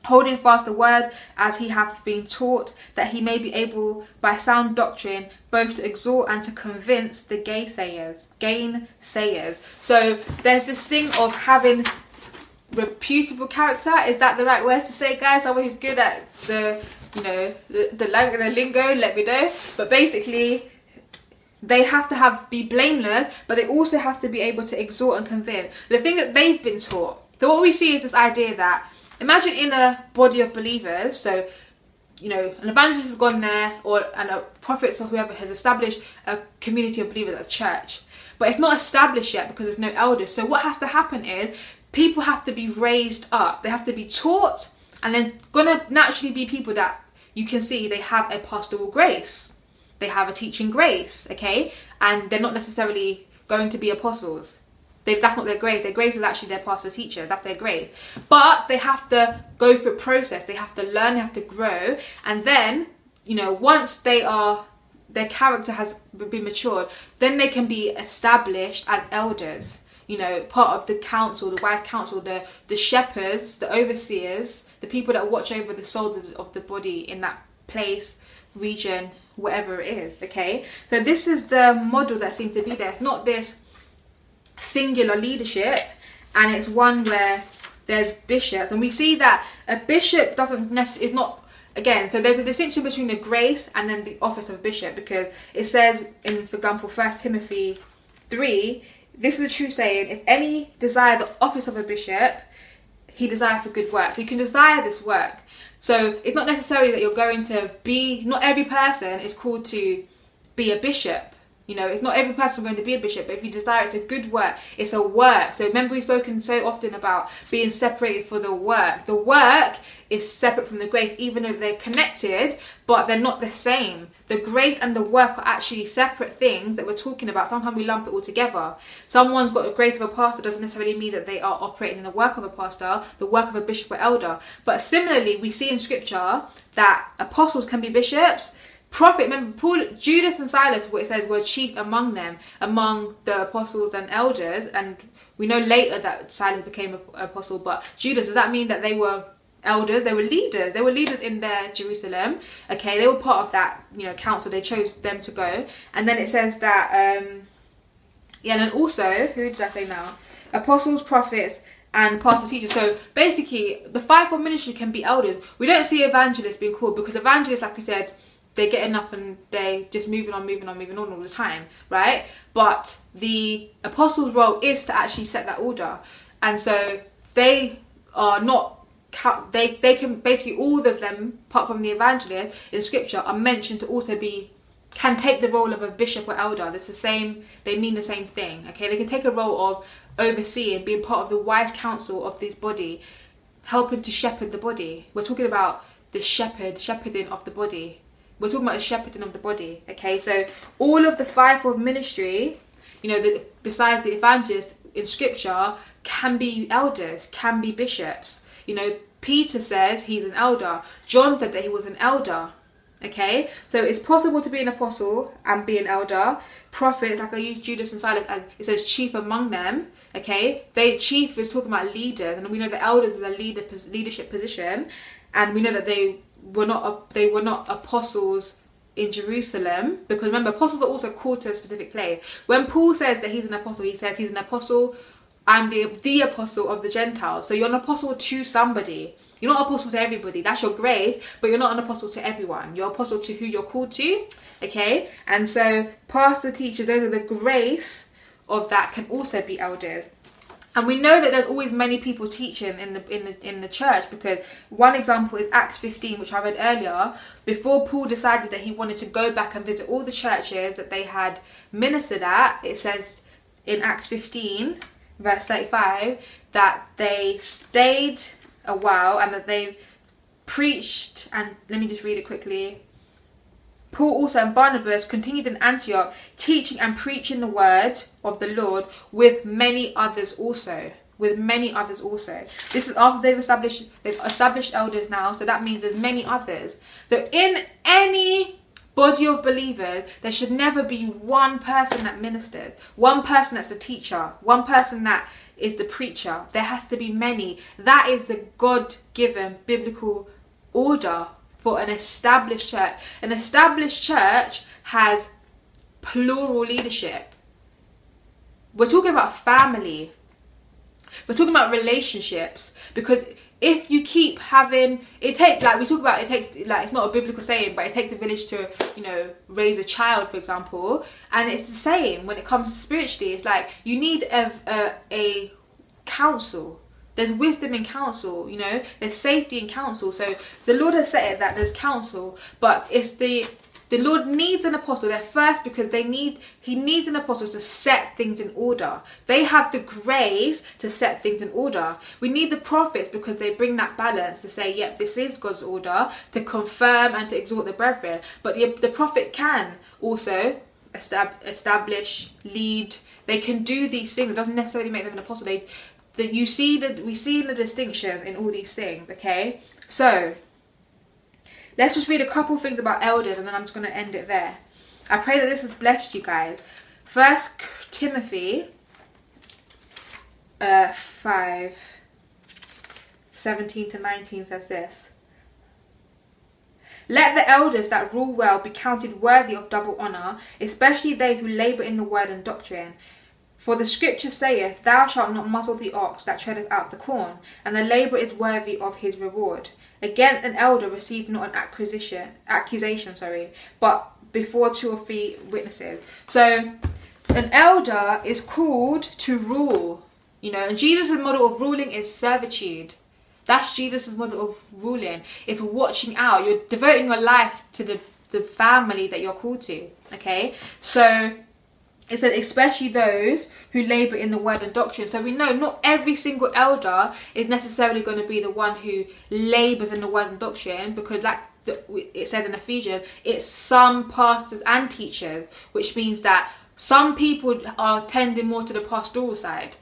holding fast the word as he hath been taught, that he may be able by sound doctrine both to exhort and to convince the gainsayers, gainsayers. So there's this thing of having reputable character. Is that the right words to say, guys? Someone who's good at the, you know, the the, the lingo. Let me know. But basically. They have to have be blameless, but they also have to be able to exhort and convince. The thing that they've been taught. So what we see is this idea that imagine in a body of believers, so you know, an evangelist has gone there, or and a prophet or whoever has established a community of believers, a church, but it's not established yet because there's no elders. So what has to happen is people have to be raised up. They have to be taught, and then gonna naturally be people that you can see they have a pastoral grace, they have a teaching grace, okay, and they're not necessarily going to be apostles. They, that's not their grade. Their grade is actually their pastor teacher. That's their grade. But they have to go through a process. They have to learn. They have to grow. And then, you know, once they are their character has been matured, then they can be established as elders. You know, part of the council, the wise council, the the shepherds, the overseers, the people that watch over the soul of the body in that place, region, whatever it is. Okay, so this is the model that seems to be there. It's not this singular leadership, and it's one where there's bishops, and we see that a bishop doesn't necessarily is not again. So there's a distinction between the grace and then the office of bishop because it says in, for example, First Timothy three. This is a true saying: if any desire the office of a bishop, he desire for good work. So you can desire this work. So it's not necessarily that you're going to be. Not every person is called to be a bishop you know, it's not every person going to be a bishop, but if you desire it's a good work, it's a work. So remember we've spoken so often about being separated for the work. The work is separate from the grace, even though they're connected, but they're not the same. The grace and the work are actually separate things that we're talking about. Sometimes we lump it all together. Someone's got a grace of a pastor doesn't necessarily mean that they are operating in the work of a pastor, the work of a bishop or elder. But similarly, we see in scripture that apostles can be bishops, prophet remember paul judas and silas what it says were chief among them among the apostles and elders and we know later that silas became an apostle but judas does that mean that they were elders? They were leaders. They were leaders in their jerusalem okay? They were part of that you know council. They chose them to go. And then it says that um yeah and also who did i say now? Apostles prophets and pastor teachers. So basically, the fivefold ministry can be elders. We don't see evangelists being called because evangelists, like we said, they're getting up and they just moving on, moving on, moving on all the time, right? But the apostles' role is to actually set that order, and so they are not. They they can basically all of them, apart from the evangelist in scripture, are mentioned to also be can take the role of a bishop or elder. It's the same. They mean the same thing. Okay, they can take a role of overseeing, being part of the wise council of this body, helping to shepherd the body. We're talking about the shepherd, shepherding of the body we're talking about the shepherding of the body. Okay, so all of the fivefold ministry, you know, the, besides the evangelists in scripture, can be elders, can be bishops. You know, Peter says he's an elder. John said that he was an elder. Okay, so it's possible to be an apostle and be an elder. Prophets, like I use Judas and Silas as it says chief among them. Okay, they chief is talking about leaders, and we know the elders is a leader leadership position, and we know that they were not they were not apostles in Jerusalem because remember apostles are also called to a specific place. When Paul says that he's an apostle, he says he's an apostle. I'm the the apostle of the Gentiles. So you're an apostle to somebody. You're not apostle to everybody. That's your grace, but you're not an apostle to everyone. You're apostle to who you're called to. Okay, and so pastor teachers, those are the grace of that can also be elders. And we know that there's always many people teaching in the in the in the church because one example is Acts 15, which I read earlier. Before Paul decided that he wanted to go back and visit all the churches that they had ministered at, it says in Acts 15, verse 35, that they stayed a while and that they preached and let me just read it quickly. Paul also and Barnabas continued in Antioch, teaching and preaching the word of the Lord with many others also. With many others also. This is after they've established they've established elders now, so that means there's many others. So in any body of believers, there should never be one person that ministers, one person that's the teacher, one person that is the preacher. There has to be many. That is the God given biblical order for an established church. An established church has plural leadership. We're talking about family. We're talking about relationships because if you keep having it takes like we talk about it takes like it's not a biblical saying but it takes a village to you know raise a child for example and it's the same when it comes spiritually it's like you need a, a, a council there's wisdom in counsel, you know, there's safety in counsel. So the Lord has said that there's counsel, but it's the the Lord needs an apostle there first because they need he needs an apostle to set things in order. They have the grace to set things in order. We need the prophets because they bring that balance to say, yep, this is God's order, to confirm and to exhort the brethren. But the, the prophet can also establish, lead. They can do these things. It doesn't necessarily make them an apostle. They that you see that we see the distinction in all these things okay so let's just read a couple things about elders and then i'm just going to end it there I pray that this has blessed you guys. First Timothy uh, 5 17 to 19 says this. Let the elders that rule well be counted worthy of double honour, especially they who labour in the word and doctrine. For the scripture saith, Thou shalt not muzzle the ox that treadeth out the corn, and the labourer is worthy of his reward. Against an elder receive not an acquisition, accusation, sorry, but before two or three witnesses. So, an elder is called to rule, you know, and Jesus' model of ruling is servitude. That's Jesus' model of ruling. It's watching out. You're devoting your life to the, the family that you're called to. Okay? So it said especially those who labour in the word and doctrine. So we know not every single elder is necessarily going to be the one who labours in the word and doctrine because like it says in Ephesians, it's some pastors and teachers, which means that some people are tending more to the pastoral side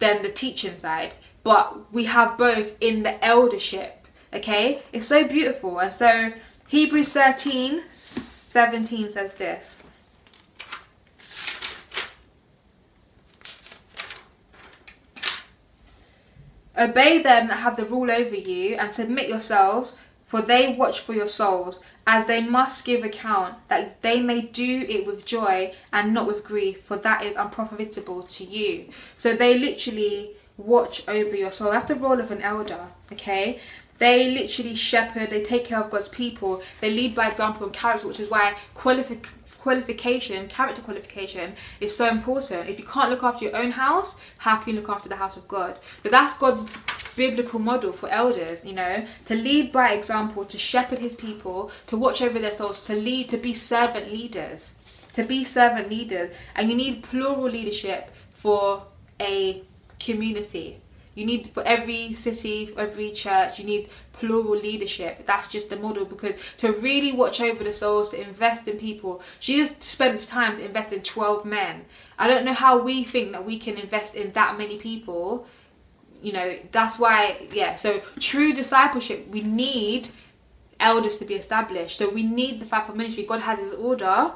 than the teaching side but we have both in the eldership. Okay, it's so beautiful. And so Hebrews 13 17 says this. Obey them that have the rule over you, and submit yourselves, for they watch for your souls, as they must give account, that they may do it with joy and not with grief, for that is unprofitable to you. So they literally watch over your soul. That's the role of an elder, okay? They literally shepherd, they take care of God's people, they lead by example and character, which is why qualifi- qualification, character qualification, is so important. If you can't look after your own house, how can you look after the house of God? But that's God's biblical model for elders, you know, to lead by example, to shepherd his people, to watch over their souls, to lead, to be servant leaders. To be servant leaders. And you need plural leadership for a community. You need for every city, for every church, you need plural leadership. That's just the model because to really watch over the souls, to invest in people. Jesus spent time to invest in 12 men. I don't know how we think that we can invest in that many people. You know, that's why, yeah, so true discipleship, we need elders to be established. So we need the fivefold ministry. God has his order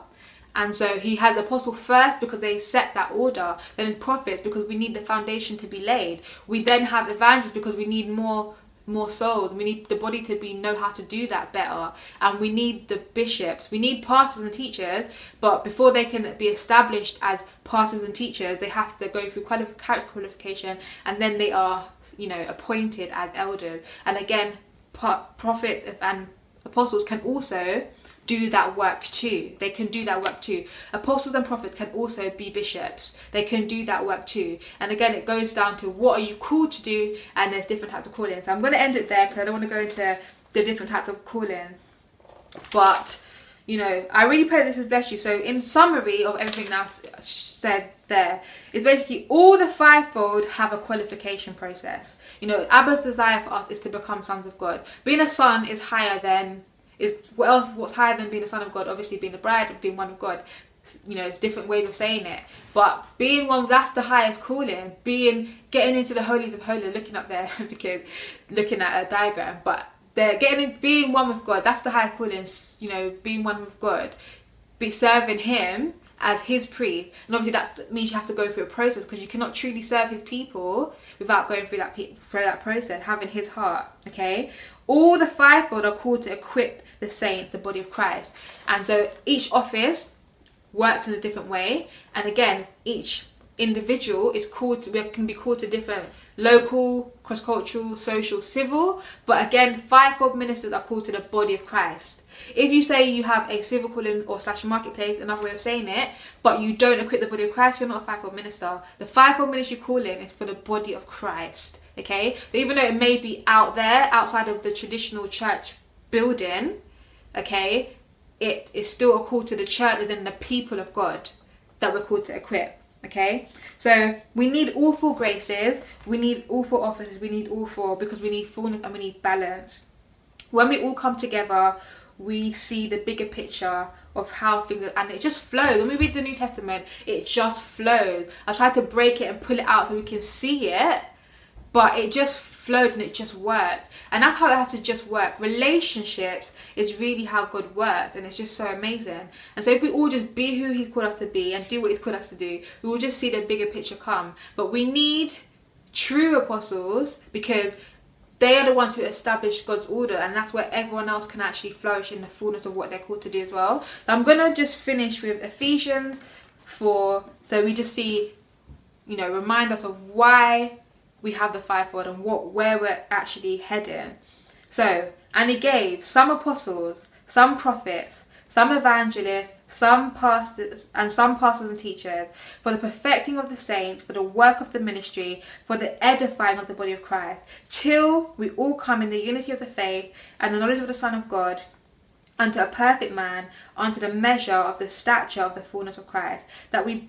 and so he had the apostle first because they set that order, then prophets because we need the foundation to be laid. We then have evangelists because we need more more souls. We need the body to be know how to do that better. And we need the bishops. We need pastors and teachers, but before they can be established as pastors and teachers, they have to go through quali- character qualification and then they are, you know, appointed as elders. And again, prophet and apostles can also do that work too. They can do that work too. Apostles and prophets can also be bishops. They can do that work too. And again, it goes down to what are you called to do, and there's different types of callings. So I'm going to end it there because I don't want to go into the different types of callings. But you know, I really pray this has blessed you. So, in summary of everything now said there, is basically all the fivefold have a qualification process. You know, Abba's desire for us is to become sons of God. Being a son is higher than is else? What's higher than being a son of God? Obviously, being a bride, and being one of God. You know, it's different ways of saying it. But being one, that's the highest calling. Being getting into the holies of holies, looking up there because looking at a diagram. But they're getting in, being one with God. That's the highest calling. You know, being one with God, be serving Him as his priest. And obviously that means you have to go through a process because you cannot truly serve his people without going through that through that process, having his heart. Okay, all the fivefold are called to equip the saints, the body of Christ, and so each office works in a different way. And again, each individual is called to can be called to different local, cross-cultural, social, civil. But again, fivefold ministers are called to the body of Christ. If you say you have a civil calling or slash marketplace, another way of saying it, but you don't equip the body of Christ, you're not a fivefold minister. The fivefold ministry calling is for the body of Christ. Okay, even though it may be out there, outside of the traditional church building, okay, it is still a call to the church as in the people of God that we're called to equip. Okay, so we need all four graces, we need all four offices, we need all four because we need fullness and we need balance. When we all come together, we see the bigger picture of how things and it just flows. When we read the New Testament, it just flows. I tried to break it and pull it out so we can see it, but it just flowed and it just worked. And that's how it has to just work. Relationships is really how God works, and it's just so amazing. And so if we all just be who He's called us to be and do what He's called us to do, we will just see the bigger picture come. But we need true apostles because they are the ones who establish God's order, and that's where everyone else can actually flourish in the fullness of what they're called to do as well. So I'm gonna just finish with Ephesians 4, so we just see, you know, remind us of why we have the fivefold and what where we're actually heading. So, and he gave some apostles, some prophets, some evangelists, some pastors, and some pastors and teachers for the perfecting of the saints, for the work of the ministry, for the edifying of the body of Christ, till we all come in the unity of the faith and the knowledge of the Son of God, unto a perfect man, unto the measure of the stature of the fullness of Christ, that we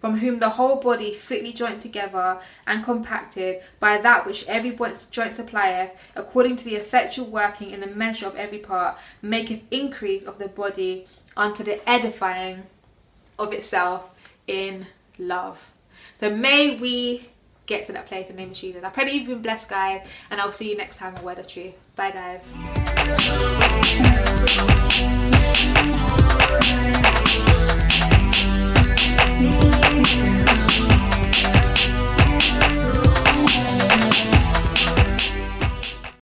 from whom the whole body fitly joined together and compacted by that which every joint supplieth, according to the effectual working in the measure of every part, maketh increase of the body unto the edifying of itself in love. So may we get to that place in the name of Jesus. I pray that you've been blessed, guys, and I'll see you next time on Word of Truth. Bye, guys you know.